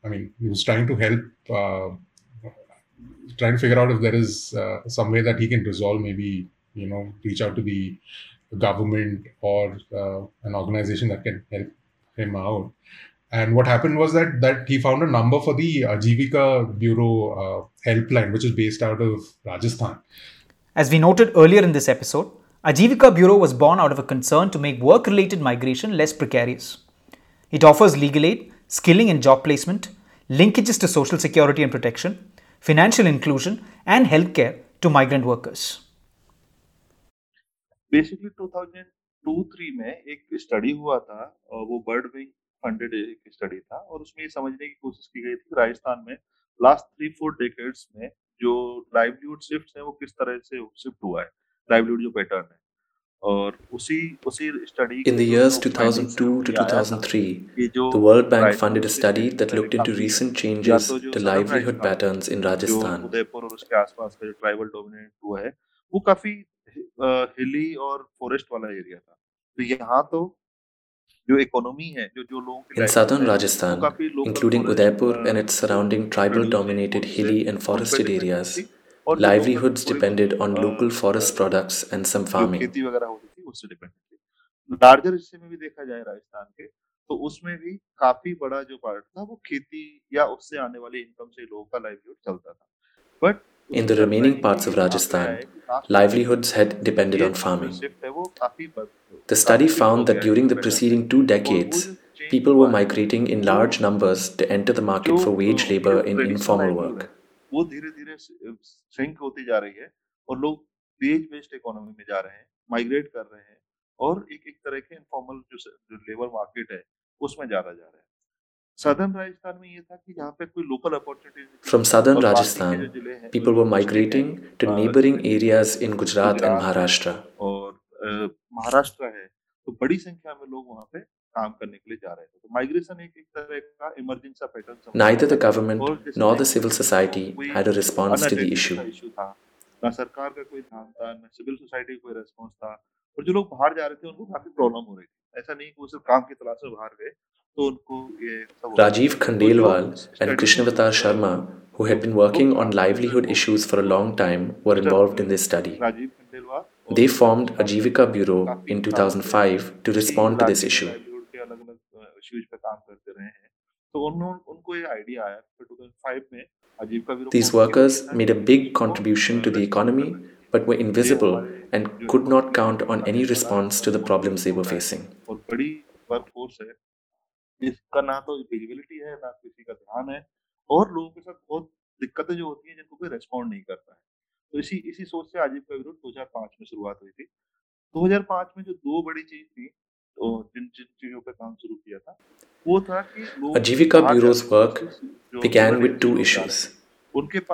I mean, he was trying to help, uh, trying to figure out if there is uh, some way that he can resolve. Maybe you know, reach out to the government or an organization that can help him out. And what happened was that that he found a number for the Aajeevika Bureau uh, helpline, which is based out of Rajasthan. As we noted earlier in this episode, Aajeevika Bureau was born out of a concern to make work-related migration less precarious. It offers legal aid, skilling and job placement, linkages to social security and protection, financial inclusion, and healthcare to migrant workers. Basically 2002-3 में एक study हुआ था वो bird wing funded एक study था और उसमें ये समझने की कोशिश की गई थी राजस्थान में लास्ट थ्री फोर डेकेड्स में जो लाइवलीहुड शिफ्ट है वो किस तरह से शिफ्ट हुआ है लाइवलीहुड जो पैटर्न है In the years 2002 to 2003, the World Bank funded a study that looked into recent changes to livelihood patterns in Rajasthan. In southern Rajasthan, including Udaipur and its surrounding tribal dominated hilly and forested areas, livelihoods depended on local forest products and some farming. उससे depend थी larger हिस्से में भी देखा जाए राजस्थान के तो उसमें भी काफी बड़ा जो पार्ट था वो खेती या उससे आने वाली इनकम से लोगों का लाइवलीहुड चलता था but In the remaining parts of Rajasthan, livelihoods had depended on farming. The study found that during the preceding two decades, people were migrating in large numbers to enter the market for wage labor in informal work. वो धीरे धीरे shrink होती जा रही है और लोग veg based economy में जा रहे हैं माइग्रेट कर रहे हैं और एक एक तरह के इनफॉर्मल जो, जो लेबर मार्केट है उसमें ज़्यादा जा रहे हैं सदर्न राजस्थान में ये था कि जहाँ पे कोई local opportunity From southern Rajasthan, people were migrating to neighboring areas in Gujarat and Maharashtra. और महाराष्ट्र है तो बड़ी संख्या में लोग वहाँ पे काम करने के लिए जा रहे थे। तो माइग्रेशन एक एक तरह का इमरजिंग सा पैटर्न तो तो तो था neither the government nor the civil society had a response to the issue ना सरकार का कोई ध्यान था ना सिविल सोसाइटी कोई रिस्पांस था। और जो लोग बाहर जा रहे थे उनको काफ़ी प्रॉब्लम हो रही थी। ऐसा नहीं वो सिर्फ़ काम की तलाश में बाहर गए तो उनको ये Rajiv Khandelwal and Krishnavatar Sharma who had been working on livelihood issues for a long time were अच्छा, involved in this study. They formed Ajivika Bureau in 2005 to respond to this issue. अलग अलग issues पे काम करते रहे हैं। तो उन्होंने उनको ये आइडिया आया फिर टू में अजीब का these workers made a big contribution to the economy but were invisible and could not count on any response to the problems they were facing और बड़ी वर्कफोर्स है जिसका ना तो विजिबिलिटी है ना किसी का ध्यान है और लोगों के साथ बहुत दिक्कतें जो होती हैं जिनको कोई रिस्पॉन्ड नहीं करता है। तो इसी इसी सोच से आजीव विरोध दो में शुरुआत हुई थी। 2005 में जो दो बड़ी चीज़ थी जिन जिन चीजों पे काम शुरू किया था Ajivika Bureau's work began with two issues.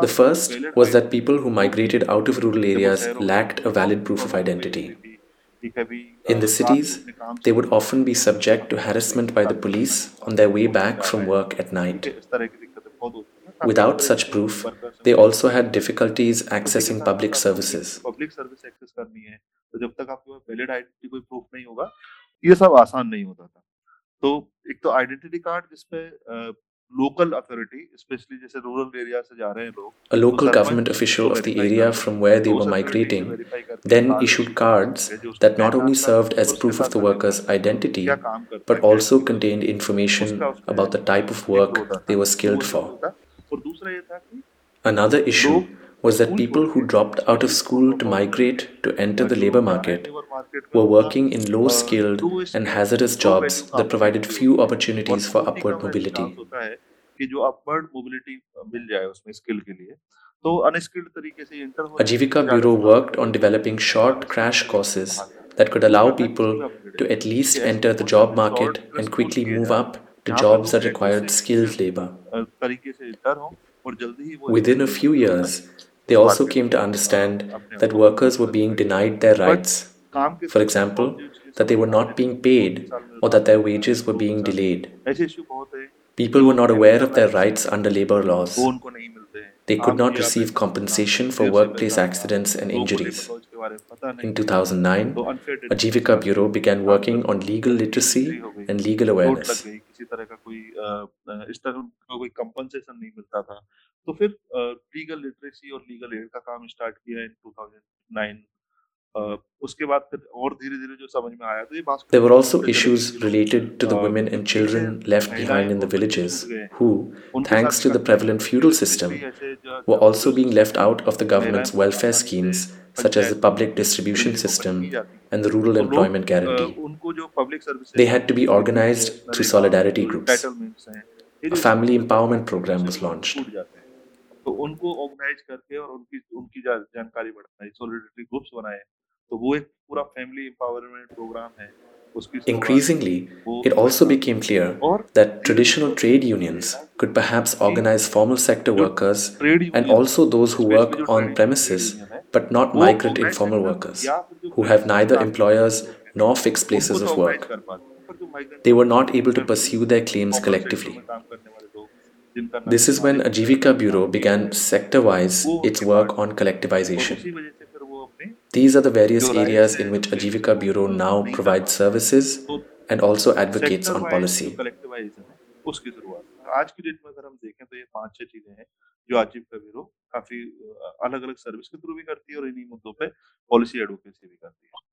The first was that people who migrated out of rural areas lacked a valid proof of identity. In the cities, they would often be subject to harassment by the police on their way back from work at night. Without such proof, they also had difficulties accessing public services. ये सब आसान नहीं होता था। तो एक तो identity card जिसपे लोकल अथॉरिटी स्पेशली जैसे रूरल एरिया से जा रहे हैं लोग a local government official of the area from where they were migrating then issued cards that not only served as proof of the workers identity but also contained information about the type of work they were skilled for और दूसरा ये था कि another issue was that people who dropped out of school to migrate to enter the labor market were working in low skilled and hazardous jobs that provided few opportunities for upward mobility. Aajeevika Bureau worked on developing short crash courses that could allow people to at least enter the job market and quickly move up to jobs that required skilled labor. Within a few years, they also came to understand that workers were being denied their rights. For example, that they were not being paid or that their wages were being delayed. People were not aware of their rights under labor laws. They could not receive compensation for workplace accidents and injuries. In 2009, Aajeevika Bureau began working on legal literacy and legal awareness. तो फिर legal literacy और legal aid का काम start किया इन 2009 उसके बाद फिर और धीरे-धीरे जो समझ में आया तो ये There were also issues related to the women and children left behind in the villages who thanks to the prevalent feudal system were also being left out of the government's welfare schemes such as the public distribution system and the rural employment guarantee. They had to be organized through solidarity groups. A family empowerment program was launched. तो उनको organise करके और उनकी उनकी जानकारी बढ़ाई solidarity groups बनाए तो वो एक पूरा फैमिली एम्पावरमेंट प्रोग्राम है Increasingly, it also became clear that traditional trade unions could perhaps organize formal sector workers and also those who work on premises but not migrant informal workers, who have neither employers nor fixed places of work. They were not able to pursue their claims collectively. This is when Aajeevika Bureau began sector wise its work on collectivization. These are the various areas in which Aajeevika Bureau now provides services and also advocates on policy. जो आजीव का bureau काफी अलग अलग service के through भी करती है और इन्हीं मुद्दों पे पॉलिसी एडवोकेसी भी करती है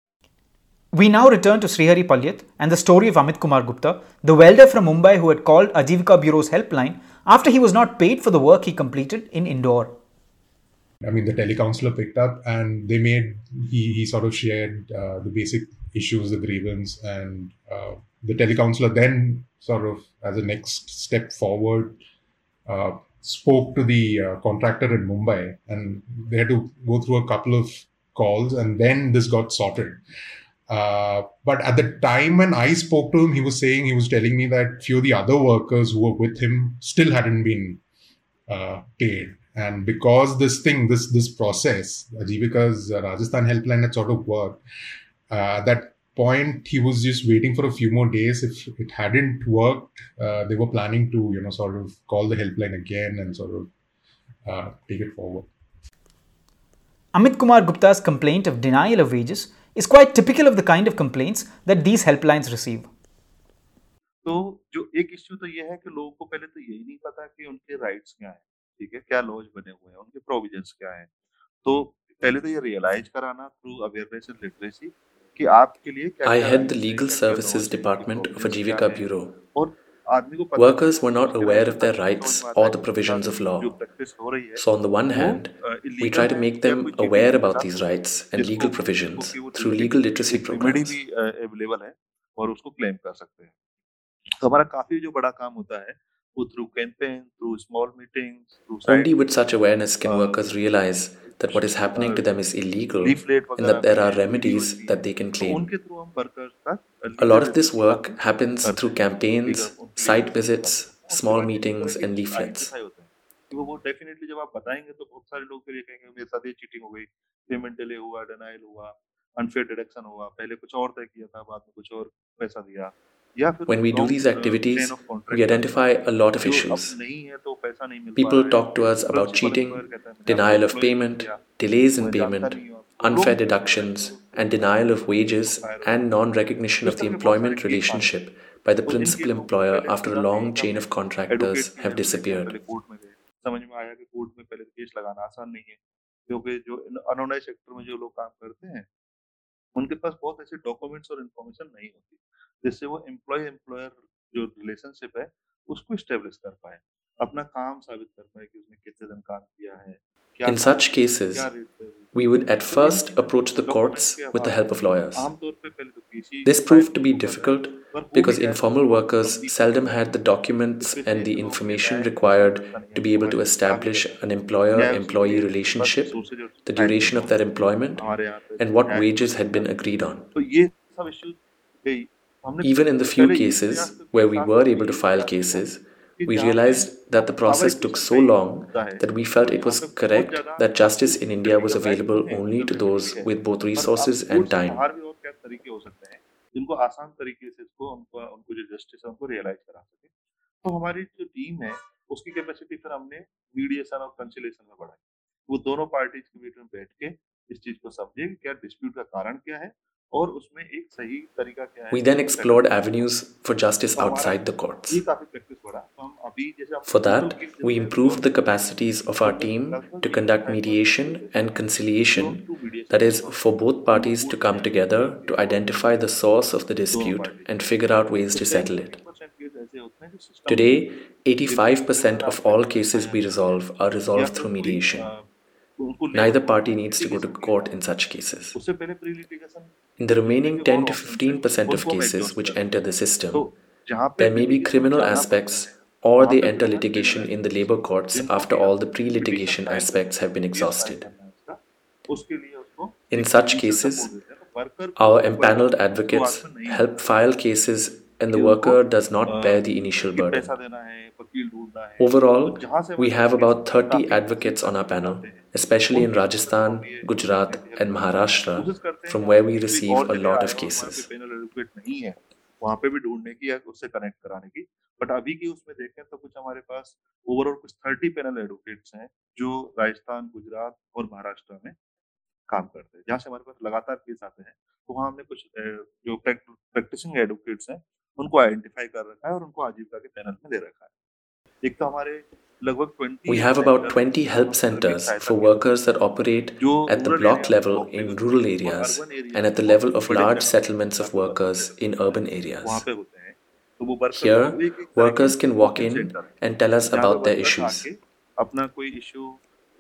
We now return to Shreehari Paliath and the story of Amit Kumar Gupta, the welder from Mumbai who had called Aajeevika Bureau's helpline after he was not paid for the work he completed in Indore. I mean, the telecounselor picked up and they made, he, he sort of shared uh, the basic issues, the grievance, and uh, the telecounselor then sort of, as a next step forward, uh, spoke to the uh, contractor in Mumbai and they had to go through a couple of calls and then this got sorted. Uh, but at the time when I spoke to him, he was saying, he was telling me that few of the other workers who were with him still hadn't been uh, paid. And because this thing, this this process, Aajeevika's Rajasthan helpline had sort of worked, uh, that point, he was just waiting for a few more days. If it hadn't worked, uh, they were planning to, you know, sort of call the helpline again and sort of uh, take it forward. Amit Kumar Gupta's complaint of denial of wages is quite typical of the kind of complaints that these helplines receive. तो जो एक issue तो ये है कि लोगों को पहले तो यही नहीं पता कि उनके राइट्स क्या हैं ठीक है? क्या लॉज बने हुए हैं? उनके प्रोविजंस क्या हैं? तो पहले तो ये रियलाइज़ कराना थ्रू अवेयरनेस एंड लिटरेसी कि आपके लिए क्या I head the legal services department of Ajeevika bureau और Workers were नहीं not उसके aware बारे of में their समझ rights में आता or है the कि provisions of law. जो प्रैक्टिस हो रही है So, on the one वो hand, we illegal try to है make या them कोई चीटिंग aware के about साथ these है rights and जिसको legal जिसको provisions कि वो through legal literacy remedy programs. भी अवेलेबल है और उसको क्लेम कर सकते हैं तो हमारा काफी जो बड़ा काम होता है वो through campaign through small meetings through Only with such awareness can workers realize that what is happening to them is illegal leaflet and that there are वगैरह remedies that they can तो claim. उनके through हम workers तक A lot of this work happens through campaigns, site visits, small meetings, and leaflets. वो वो definitely जब आप बताएंगे तो बहुत सारे लोग फिर ये कहेंगे मेरे साथ ये चीटिंग हो गई पेमेंट डिले हुआ डिनाइल हुआ अनफेयर डिडक्शन हुआ पहले कुछ और तय किया था बाद में कुछ और पैसा दिया या फिर When we do long, these uh, activities, chain of contract we identify a lot of जो अब issues. नहीं है तो पैसा नहीं मिल पा People रहा है, talk to us about principal cheating, employer कहता है, मैंने denial आपको of employee payment, किया, delays in मैं जानता payment, नहीं हूँ आपको। unfair लोग deductions, and denial of wages and non recognition of the employment relationship by the principal employer after a long chain of contractors have disappeared. पहले court में गए समझ में आया कि कोर्ट में पहले केस लगाना आसान नहीं है क्योंकि जो अनऑर्गेनाइज सेक्टर में जो लोग काम करते हैं उनके पास बहुत ऐसे डॉक्यूमेंट्स और इन्फॉर्मेशन नहीं होती जिससे वो एम्प्लॉय एम्प्लॉयर जो रिलेशनशिप है उसको स्टेब्लिश कर पाए अपना काम साबित कर पाए कि उसने कितने दिन काम किया है क्या In काम such किया, cases, क्या rate पे हुई। We would at तो first in approach the courts documents के with the अभाव help of में lawyers. आमतौर पे पहले तो किसी This फाइल proved to को be होता है, difficult पर हो because भी जाए informal तो workers कंपनी seldom को had the documents उसपे and the लोग information बताएं, required ऐसा नहीं to है, be able to हमारे establish काफी an न्याय employer उसके employee लिए बस relationship, सोर्सेज और the टाइम duration of देते their हैं। employment, हमारे यहाँ पे and what न्याय wages सोर्सेज had been होता है। agreed on. तो ये सब इश्यू गई हमने Even in the few पहले ये cases प्रयास तो where किया we था were कि able to ये file प्रयास किया cases, कि we जहाँ पे realized that the process power took equation so नहीं long होता है, that we felt तो it was यहाँ पे बहुत correct ज़्यादा that justice in India was legal rights available हैं, only legal to those remedy है। with both पर आप resources कोर्ट and से time. बाहर भी और क्या तरीके हो सकते हैं जिनको आसान तरीके से इसको उनको उनको जो जस्टिस है उनको रियलाइज करा सके तो हमारी जो टीम है उसकी कैपेसिटी फिर हमने मीडिएशन और कंसिलेशन में बढ़ाई वो दोनों पार्टीज के बीच में बैठ के इस चीज को समझे कि क्या डिस्प्यूट का कारण क्या है और उसमें एक सही तरीका क्या है We then उसको explored tackle करने का। avenues for justice तो हमारा outside the courts. ये काफी प्रैक्टिस बढ़ा तो हम अभी जैसे हम For that, total case we जैसे improved the और capacities of our team to conduct mediation and conciliation, to mediation that is, for both parties to come together to identify the source of the dispute and figure out ways to settle it. 10% case ऐसे होते हैं जो system Today, में 85% of all cases we resolve are या resolved फिर through कोई, mediation. Neither party needs to go to court in such cases. In the remaining 10 to 15 percent of cases which enter the system, there may be criminal aspects or they enter litigation in the labor courts after all the pre litigation aspects have been exhausted. In such cases, our empaneled advocates help file cases and the कि उनको, worker does not a, bear the initial कि burden. पैसा देना है वकील ढूंढना है Overall, तो जहाँ से we हमारे have पास about cases 30 काफी advocates on our panel, आते हैं, especially in उनकी Rajasthan, कोशिश Gujarat, करते हैं and Maharashtra, कोशिश करते हैं from कि where अगर we किसी receive और a जगह lot आए of और वहाँ cases. पे पैनल एडवोकेट नहीं है वहाँ पे भी ढूंढने की या उससे कनेक्ट कराने की बट अभी की उसमें देखें तो कुछ हमारे पास ओवरऑल कुछ थर्टी पैनल एडवोकेट्स हैं जो राजस्थान गुजरात और महाराष्ट्र में काम करते हैं जहाँ से हमारे पास लगातार केस आते हैं तो वहाँ हमने कुछ अ, जो प्रैक्टिसिंग एडवोकेट्स हैं उनको आइडेंटिफाई कर रखा है और उनको आजीविका के पैनल में दे रखा है एक तो हमारे लगभग 20 We have about centers 20 help जो centers सहायता for के workers that operate जो at the rural block areas level block in level rural और areas urban areas and at the में level of बड़े large शहरों settlements of में workers in urban वहाँ areas. पे होते हैं तो वो worker Here, वो एक- एक तरह workers के can walk support in center है, and tell us जहाँ पे about their workers issues.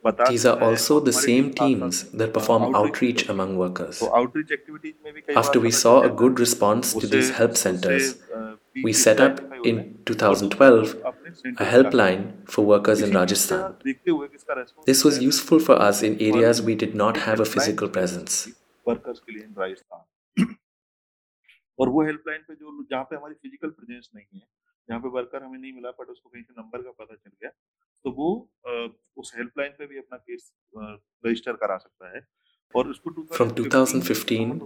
आके अपना कोई इश्यू बता These सकता are है also और the हमारी same टीम साथ teams साथ, that a, perform outreach outreach करती है। among workers. तो आउटरीच एक्टिविटीज में भी कई After बार we पता saw चल a जाता good है। response to उससे- these help उससे, centers, अ, we पीछे set up identify होते in हैं। 2012 अपने a center helpline for workers इसी in चीज़ का Rajasthan. देखते हुए कि इसका response This was क्या है, useful for us in areas we did not एक have a helpline physical की presence. वर्कर्स के लिए इन राजस्थान और वो हेल्पलाइन पे जो जहाँ पे हमारी फिजिकल प्रेजेंस नहीं है जहाँ पे वर्कर हमें नहीं मिला बट उसको कहीं से नंबर का पता चल गया from 2015,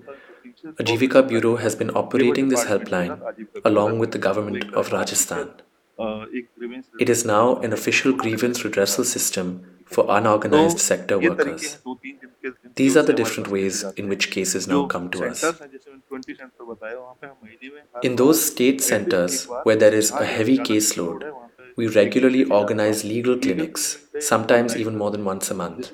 Aajeevika Bureau has been operating this helpline along with the government of Rajasthan. It is now an official grievance redressal system for unorganized sector workers. These are the different ways in which cases now come to us. In those state centers where there is a heavy caseload, we regularly organize legal clinics, sometimes even more than once a month.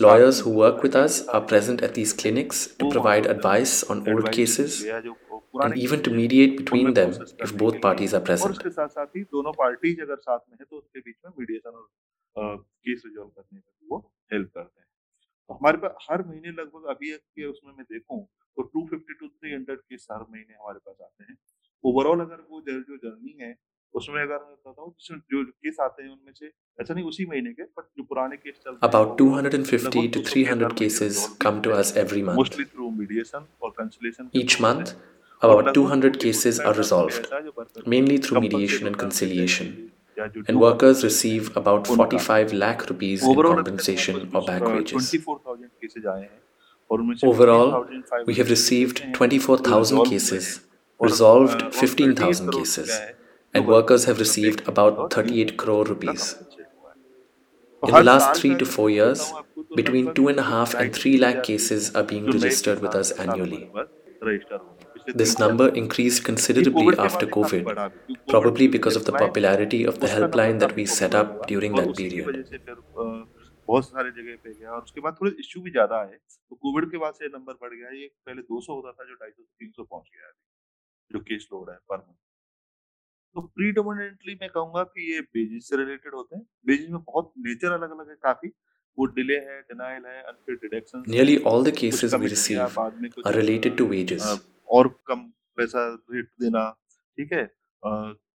Lawyers who work with us are present at these clinics to provide advice on old cases and even to mediate between them if both parties are present. Case resolve करने में वो help करते हैं तो हमारे पास हर महीने लगभग अभी के उसमें मैं देखूं तो 250 टू 300 केस हर महीने हमारे पास आते हैं ओवरऑल अगर वो जो जर्नी है उसमें अगर मैं बताता हूँ जिसमें जो केस आते हैं उनमें से ऐसा नहीं उसी महीने के बट जो पुराने केस चलते हैं About 250 to 300 cases come to us every month. Mostly through mediation और consolation Each month, about 200 cases are resolved, mainly through mediation and conciliation, and workers receive about 45 lakh rupees in compensation or back wages. Overall, we have received 24,000 cases, resolved 15,000 cases, and workers have received about 38 crore rupees. In the last three to four years, between two and a half and three lakh cases are being registered with us annually. This number increased considerably after COVID, probably because of the popularity of the helpline that we set up during that period. बहुत सारे जगह पे गया और उसके बाद थोड़े issue भी ज्यादा आए तो कोविड के बाद से नंबर बढ़ गया ये पहले 200 होता था जो 250 से 300 पहुंच गया है जो केस लोड है पर मंथ तो प्रीडोमिनेंटली मैं कहूँगा कि ये बेजिस से रिलेटेड होते हैं बेजिस में बहुत नेचर अलग अलग है काफ़ी वो डिले है डिनाइल है unfair deduction Nearly all the cases we receive are related to wages. और कम पैसा रेट देना ठीक है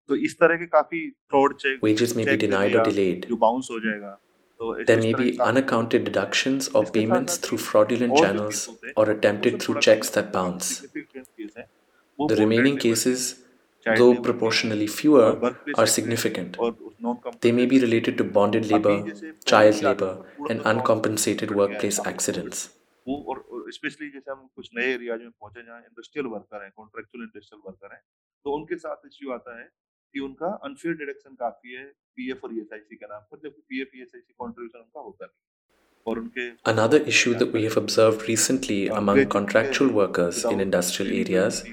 तो इस तरह के काफ़ी fraud cheque Wages may be denied or delayed. जो बाउंस हो जाएगा तो There may be unaccounted deductions or payments through fraudulent channels or attempted through checks that bounce. The remaining cases, though proportionally fewer, are significant. They may be related to bonded labor, child labor, and uncompensated workplace accidents. वो और specially जैसे हम कुछ नए areas में पहुंचे जहाँ industrial worker हैं कॉन्ट्रेक्चुअल इंडस्ट्रियल वर्कर हैं तो उनके साथ इश्यू आता है कि उनका अनफेयर डिडक्शन काफी है पीएफ और ईएसआईसी के नाम पर जबकि पीएफ ईएसआईसी कंट्रीब्यूशन उनका होता नहीं और उनके Another issue that we have observed recently among contractual workers in industrial areas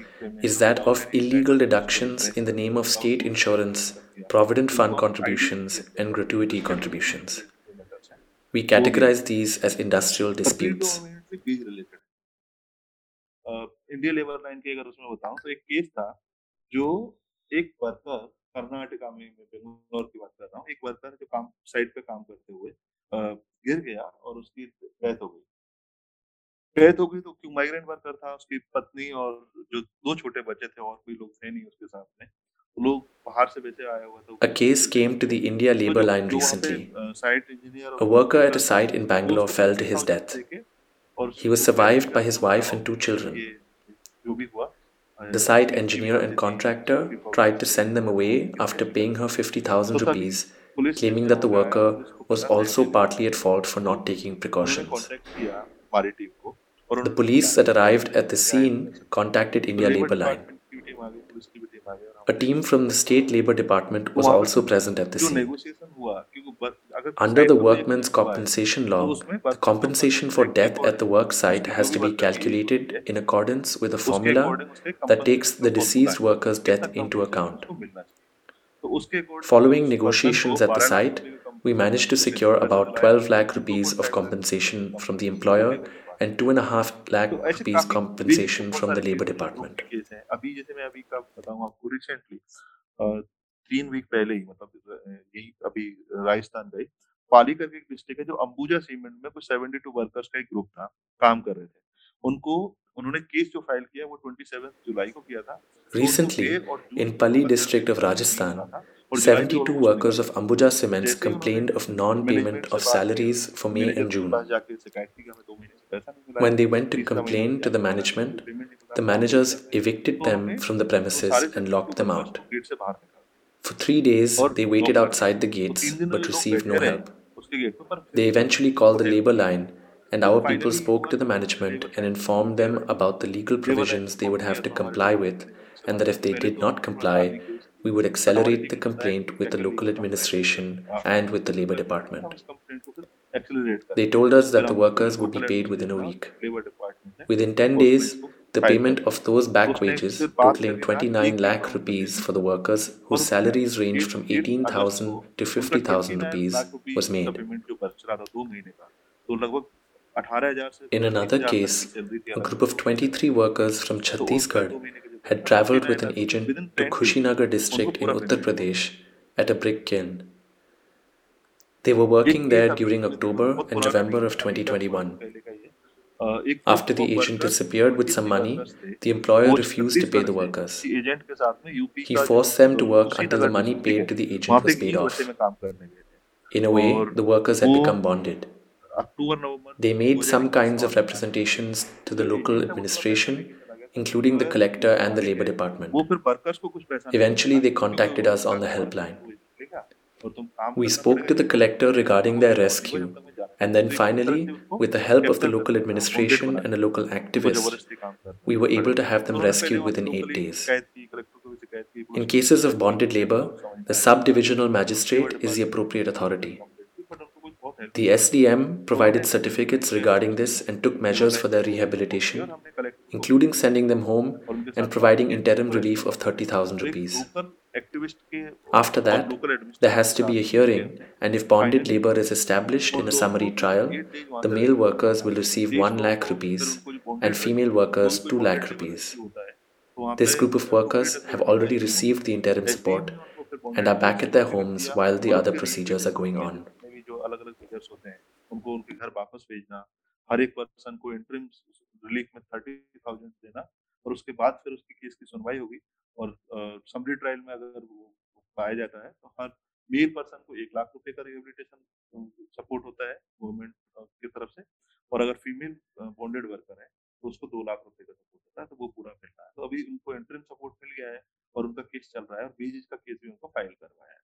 is that of illegal deductions in the name of state insurance, provident fund contributions, and gratuity contributions. We categorize these as industrial disputes. बीज related India labour line के अगर उसमें बताऊं तो एक case था जो एक वर्कर कर्नाटका में मैं बेंगलोर की बात कर रहा हूँ एक वर्कर जो काम साइट पे काम करते हुए गिर गया और उसकी डेथ हो गई डेथ हो गई तो क्यों माइग्रेंट वर्कर था उसकी पत्नी और जो दो छोटे बच्चे थे और कोई लोग थे नहीं उसके साथ में तो लोग बाहर से वैसे आया हुआ था A case came to the India labor line recently. Site engineer A worker at a site in Bangalore fell to his death. He was survived by his wife and two children. जो भी हुआ The site engineer and contractor tried to send them away after paying her 50,000 rupees, claiming that the worker was also partly at fault for not taking precautions. The police that arrived at the scene contacted India Labour Line. A team from the State Labour Department was also present at the scene. Under the workmen's compensation law, the compensation for death at the work site has to be calculated in accordance with a formula that takes the deceased worker's death into account. Following उस negotiations person at को the 12 site, lakh रुपए we managed to secure about 12 lakh rupees of compensation from the employer and 2.5 lakh तो ऐसे rupees काफी compensation बहुत from the सारे labor cases department. Case हैं अभी जैसे मैं अभी का बताऊं आपको रिसेंटली तीन वीक पहले ही मतलब अ, यही अभी राजस्थान गए पाली करके एक डिस्ट्रिक्ट है जो अंबुजा सीमेंट में कुछ 72 वर्कर्स का एक ग्रुप था काम कर रहे थे उनको उन्होंने केस जो फाइल किया वो 27 जुलाई को किया था तो उनको Recently, एक और जून in को Pali वर्कर्स district of का Rajasthan, था और जुलाई को 72 almost workers of Ambuja Cements जैसे ही complained of उन्होंने non-payment मैनेजमेंट से of बात की, salaries for May manager and के June. पास जाके शिकायत की कि हमें दो महीने से पैसा नहीं मिला When है, they went to तीसरा महीना complain भी to the आने वाला है, management, पेमेंट नहीं मिला, the काम managers नहीं मिला। evicted तो them हमने from the वो premises सारे and 72 locked them workers out. को गेट से बाहर निकाला For three days, और they now waited worker outside the तो gates तीन दिन but ये लोग received बैठे no रहे help. उसके गेट पे पर They eventually called the labor line and our people spoke to the management and informed them about the legal provisions they would have to comply with, and that if they did not comply, we would accelerate the complaint with the local administration and with the labor department. They told us that the workers would be paid within a week. Within 10 days, the payment of those back wages, totaling 29 lakh rupees for the workers whose salaries ranged from 18,000 to 50,000 rupees, was made. In another case, a group of 23 workers from Chhattisgarh had travelled with an agent to Kushinagar district in Uttar Pradesh at a brick kiln. They were working there during October and November of 2021. After the agent disappeared with some money, the employer refused to pay the workers. He forced them to work until the money paid to the agent was paid off. In a way, the workers had become bonded. They made some kinds of representations to the local administration, including the collector and the labor department. Eventually, they contacted us on the helpline. We spoke to the collector regarding their rescue, and then finally, with the help of the local administration and a local activist, we were able to have them rescued within eight days. In cases of bonded labor, the subdivisional magistrate is the appropriate authority. The SDM provided certificates regarding this and took measures for their rehabilitation, including sending them home and providing interim relief of 30,000 rupees. After that, there has to be a hearing, and if bonded labor is established in a summary trial, the male workers will receive 1 lakh rupees and female workers 2 lakh rupees. This group of workers have already received the interim support and are back at their homes while the other procedures are going on. Teachers होते हैं। उनको उनके घर वापस भेजना, हर एक person को interim relief में थर्टी थाउज़ेंड देना और उसके बाद फिर उसकी केस की सुनवाई होगी और समरी ट्रायल में अगर वो पाया जाता है तो हर मेल पर्सन को एक लाख रुपए का रिहेबिलिटेशन सपोर्ट होता है गवर्नमेंट की तरफ़ से और अगर फीमेल बॉन्डेड वर्कर है तो उसको दो लाख रुपए का सपोर्ट होता है तो वो पूरा मिलता है। तो अभी उनको इंटरिम सपोर्ट मिल गया है और उनका केस चल रहा है और बीज का केस भी उनको फ़ाइल करवाया है।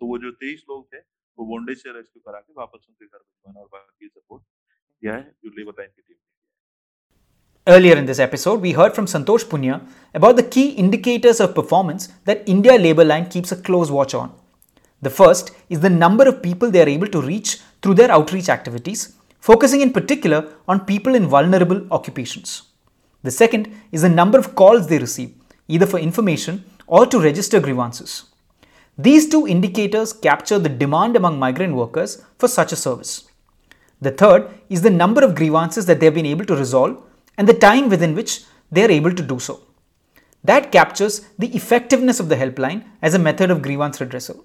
तो वो जो तेईस लोग थे वो से रेस्क्यू करा के वापस उनके घर भिजवाना और बाकी सपोर्ट दिया है की team Earlier in this episode, we heard from Santosh Poonia about the key indicators of performance that India Labour Line keeps a close watch on. The first is the number of people they are able to reach through their outreach activities, focusing in particular on people in vulnerable occupations. The second is the number of calls they receive, either for information or to register grievances. These two indicators capture the demand among migrant workers for such a service. The third is the number of grievances that they have been able to resolve and the time within which they are able to do so. That captures the effectiveness of the helpline as a method of grievance redressal.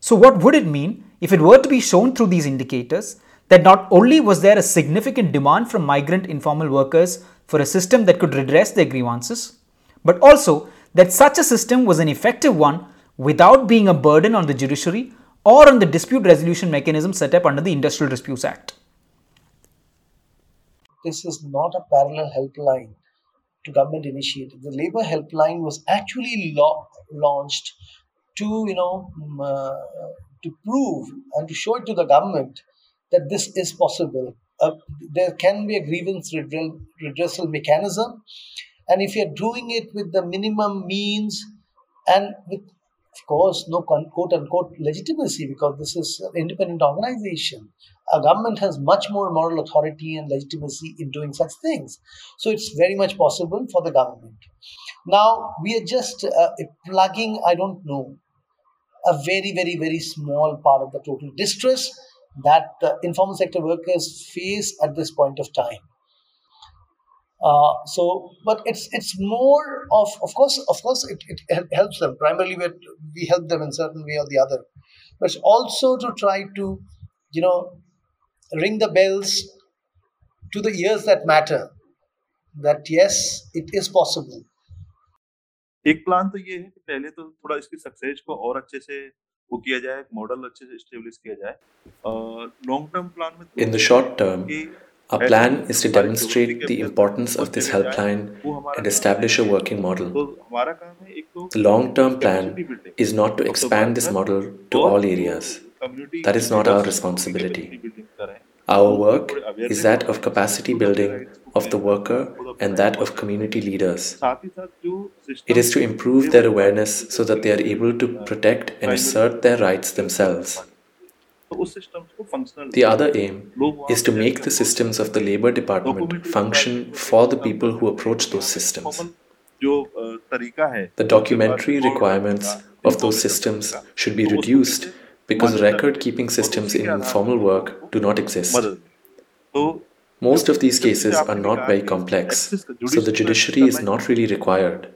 So, what would it mean if it were to be shown through these indicators that not only was there a significant demand from migrant informal workers for a system that could redress their grievances, but also that such a system was an effective one without being a burden on the judiciary or on the dispute resolution mechanism set up under the Industrial Disputes Act. This is not a parallel helpline to government initiative. The labor helpline was actually lo- launched to, you know, um, uh, to prove and to show it to the government that this is possible. Uh, there can be a grievance redressal mechanism, and if you're doing it with the minimum means and with course, no quote unquote legitimacy because this is an independent organization. A government has much more moral authority and legitimacy in doing such things. So it's very much possible for the government. Now, we are just uh, plugging, I don't know, a very, very, very small part of the total distress that the informal sector workers face at this point of time. Uh, so, but it's it's more of of course of course it, it helps them primarily we we help them in certain way or the other, but it's also to try to you know ring the bells to the ears that matter that yes it is possible. एक plan तो ये है कि पहले तो थोड़ा इसकी success को और अच्छे से वो किया जाए मॉडल अच्छे से स्टेब्लिश किया जाए लॉन्ग टर्म प्लान में in the short term our plan is to demonstrate the importance of this helpline and establish a working model. The long term plan is not to expand this model to all areas. That is not our responsibility. Our work is that of capacity building of the worker and that of community leaders. It is to improve their awareness so that they are able to protect and assert their rights themselves. The other aim is to make the systems of the labor department function for the people who approach those systems. The documentary requirements of those systems should be reduced because record keeping systems in informal work do not exist. Most of these cases are not very complex, so the judiciary is not really required.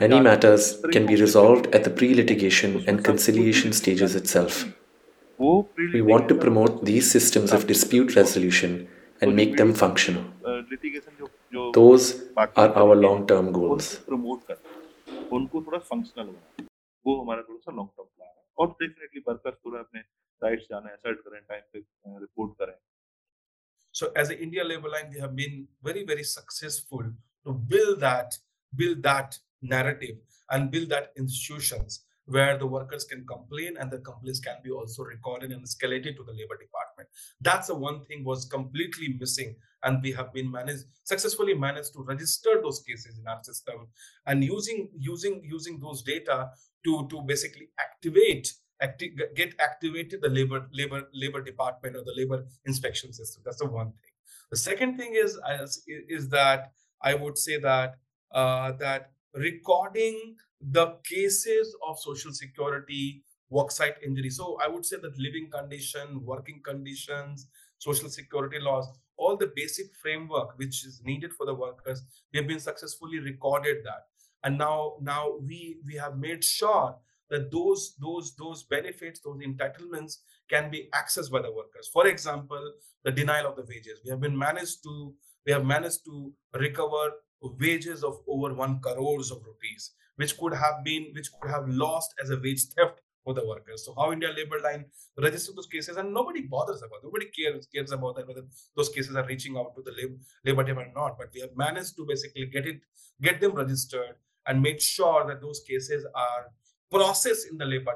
Many matters can be resolved at the pre litigation and conciliation stages itself. We want to promote these systems of dispute resolution and make them functional. Those are our long term goals. उनको थोड़ा functional बनाना वो हमारा थोड़ा सा long term plan है और definitely workers थोड़ा अपने राइट्स जाने असर्ट करें टाइम पे रिपोर्ट करें So as an India labor line, we have been very, very successful to build that, build that narrative and build that institutions where the workers can complain and the complaints can be also recorded and escalated to the labor department. That's the one thing was completely missing. And we have been managed successfully managed to register those cases in our system and using using using those data to, to basically activate acti- get activated the labor labor labor department or the labor inspection system. That's the one thing. The second thing is is, is that I would say that uh, that recording the cases of social security worksite injury. So i would say that living condition working conditions social security laws all the basic framework which is needed for the workers we have been successfully recorded that. And now now we we have made sure that those those those benefits those entitlements can be accessed by the workers. For example the denial of the wages. We have been managed to we have managed to recover wages of over 1 crores of rupees which could have been which could have lost as a wage theft for the workers. So how india labor line register those cases and nobody bothers about it. nobody cares cares about that whether those cases are reaching out to the labor labor department or not but we have managed to basically get it get them registered and made sure that those cases are process in the labor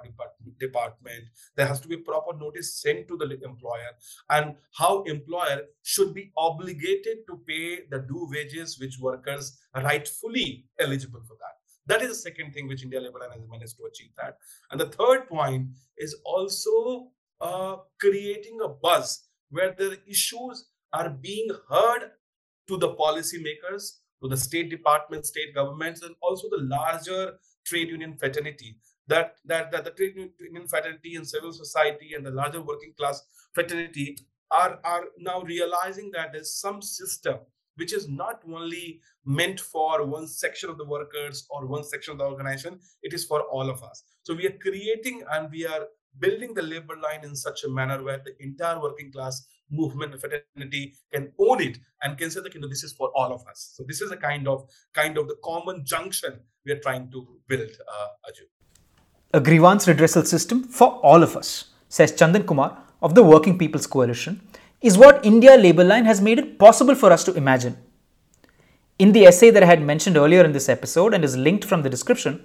department. There has to be proper notice sent to the employer and how employer should be obligated to pay the due wages which workers rightfully eligible for that that is the second thing which india labor has managed to achieve that. And the third point is also uh, creating a buzz where the issues are being heard to the policymakers to the state departments state governments and also the larger trade union fraternity. That, that, that the trade union fraternity and civil society and the larger working class fraternity are, are now realizing that there's some system which is not only meant for one section of the workers or one section of the organization, it is for all of us. So we are creating and we are building the labor line in such a manner where the entire working class movement and fraternity can own it and can say that you know this is for all of us so this is a kind of kind of the common junction we are trying to build uh, Aju. a grievance redressal system for all of us says chandan kumar of the working people's coalition is what india labor line has made it possible for us to imagine in the essay that i had mentioned earlier in this episode and is linked from the description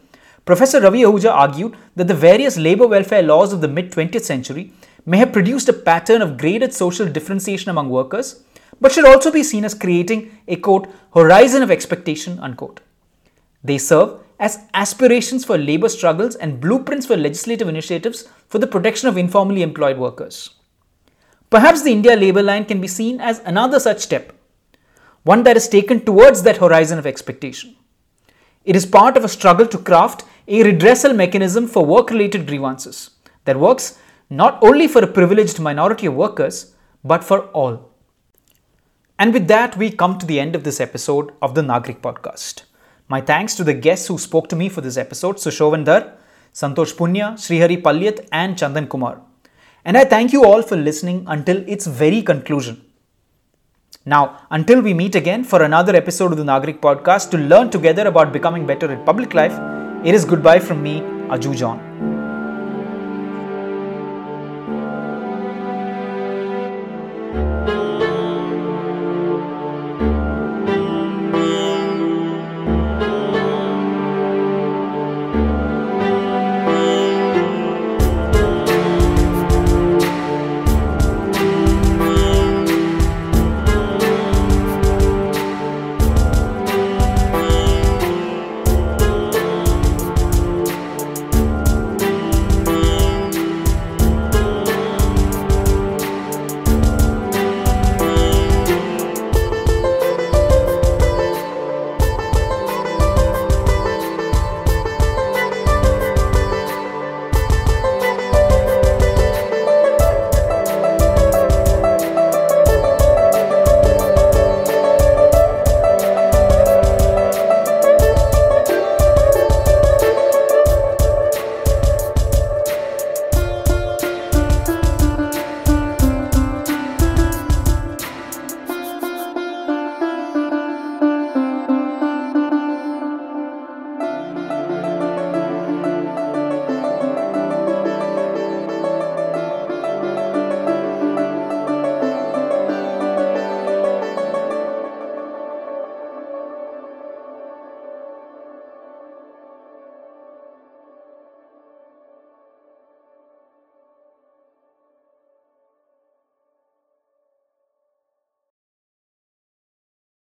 Professor Ravi Ahuja argued that the various labor welfare laws of the mid 20th century may have produced a pattern of graded social differentiation among workers, but should also be seen as creating a quote, horizon of expectation, unquote. They serve as aspirations for labor struggles and blueprints for legislative initiatives for the protection of informally employed workers. Perhaps the India labor line can be seen as another such step, one that is taken towards that horizon of expectation. It is part of a struggle to craft a redressal mechanism for work related grievances that works not only for a privileged minority of workers, but for all. And with that, we come to the end of this episode of the Nagrik podcast. My thanks to the guests who spoke to me for this episode Sushovan Dhar, Santosh Poonia, Shreehari Paliath, and Chandan Kumar. And I thank you all for listening until its very conclusion. Now, until we meet again for another episode of the Nagrik podcast to learn together about becoming better at public life, it is goodbye from me, Aju John.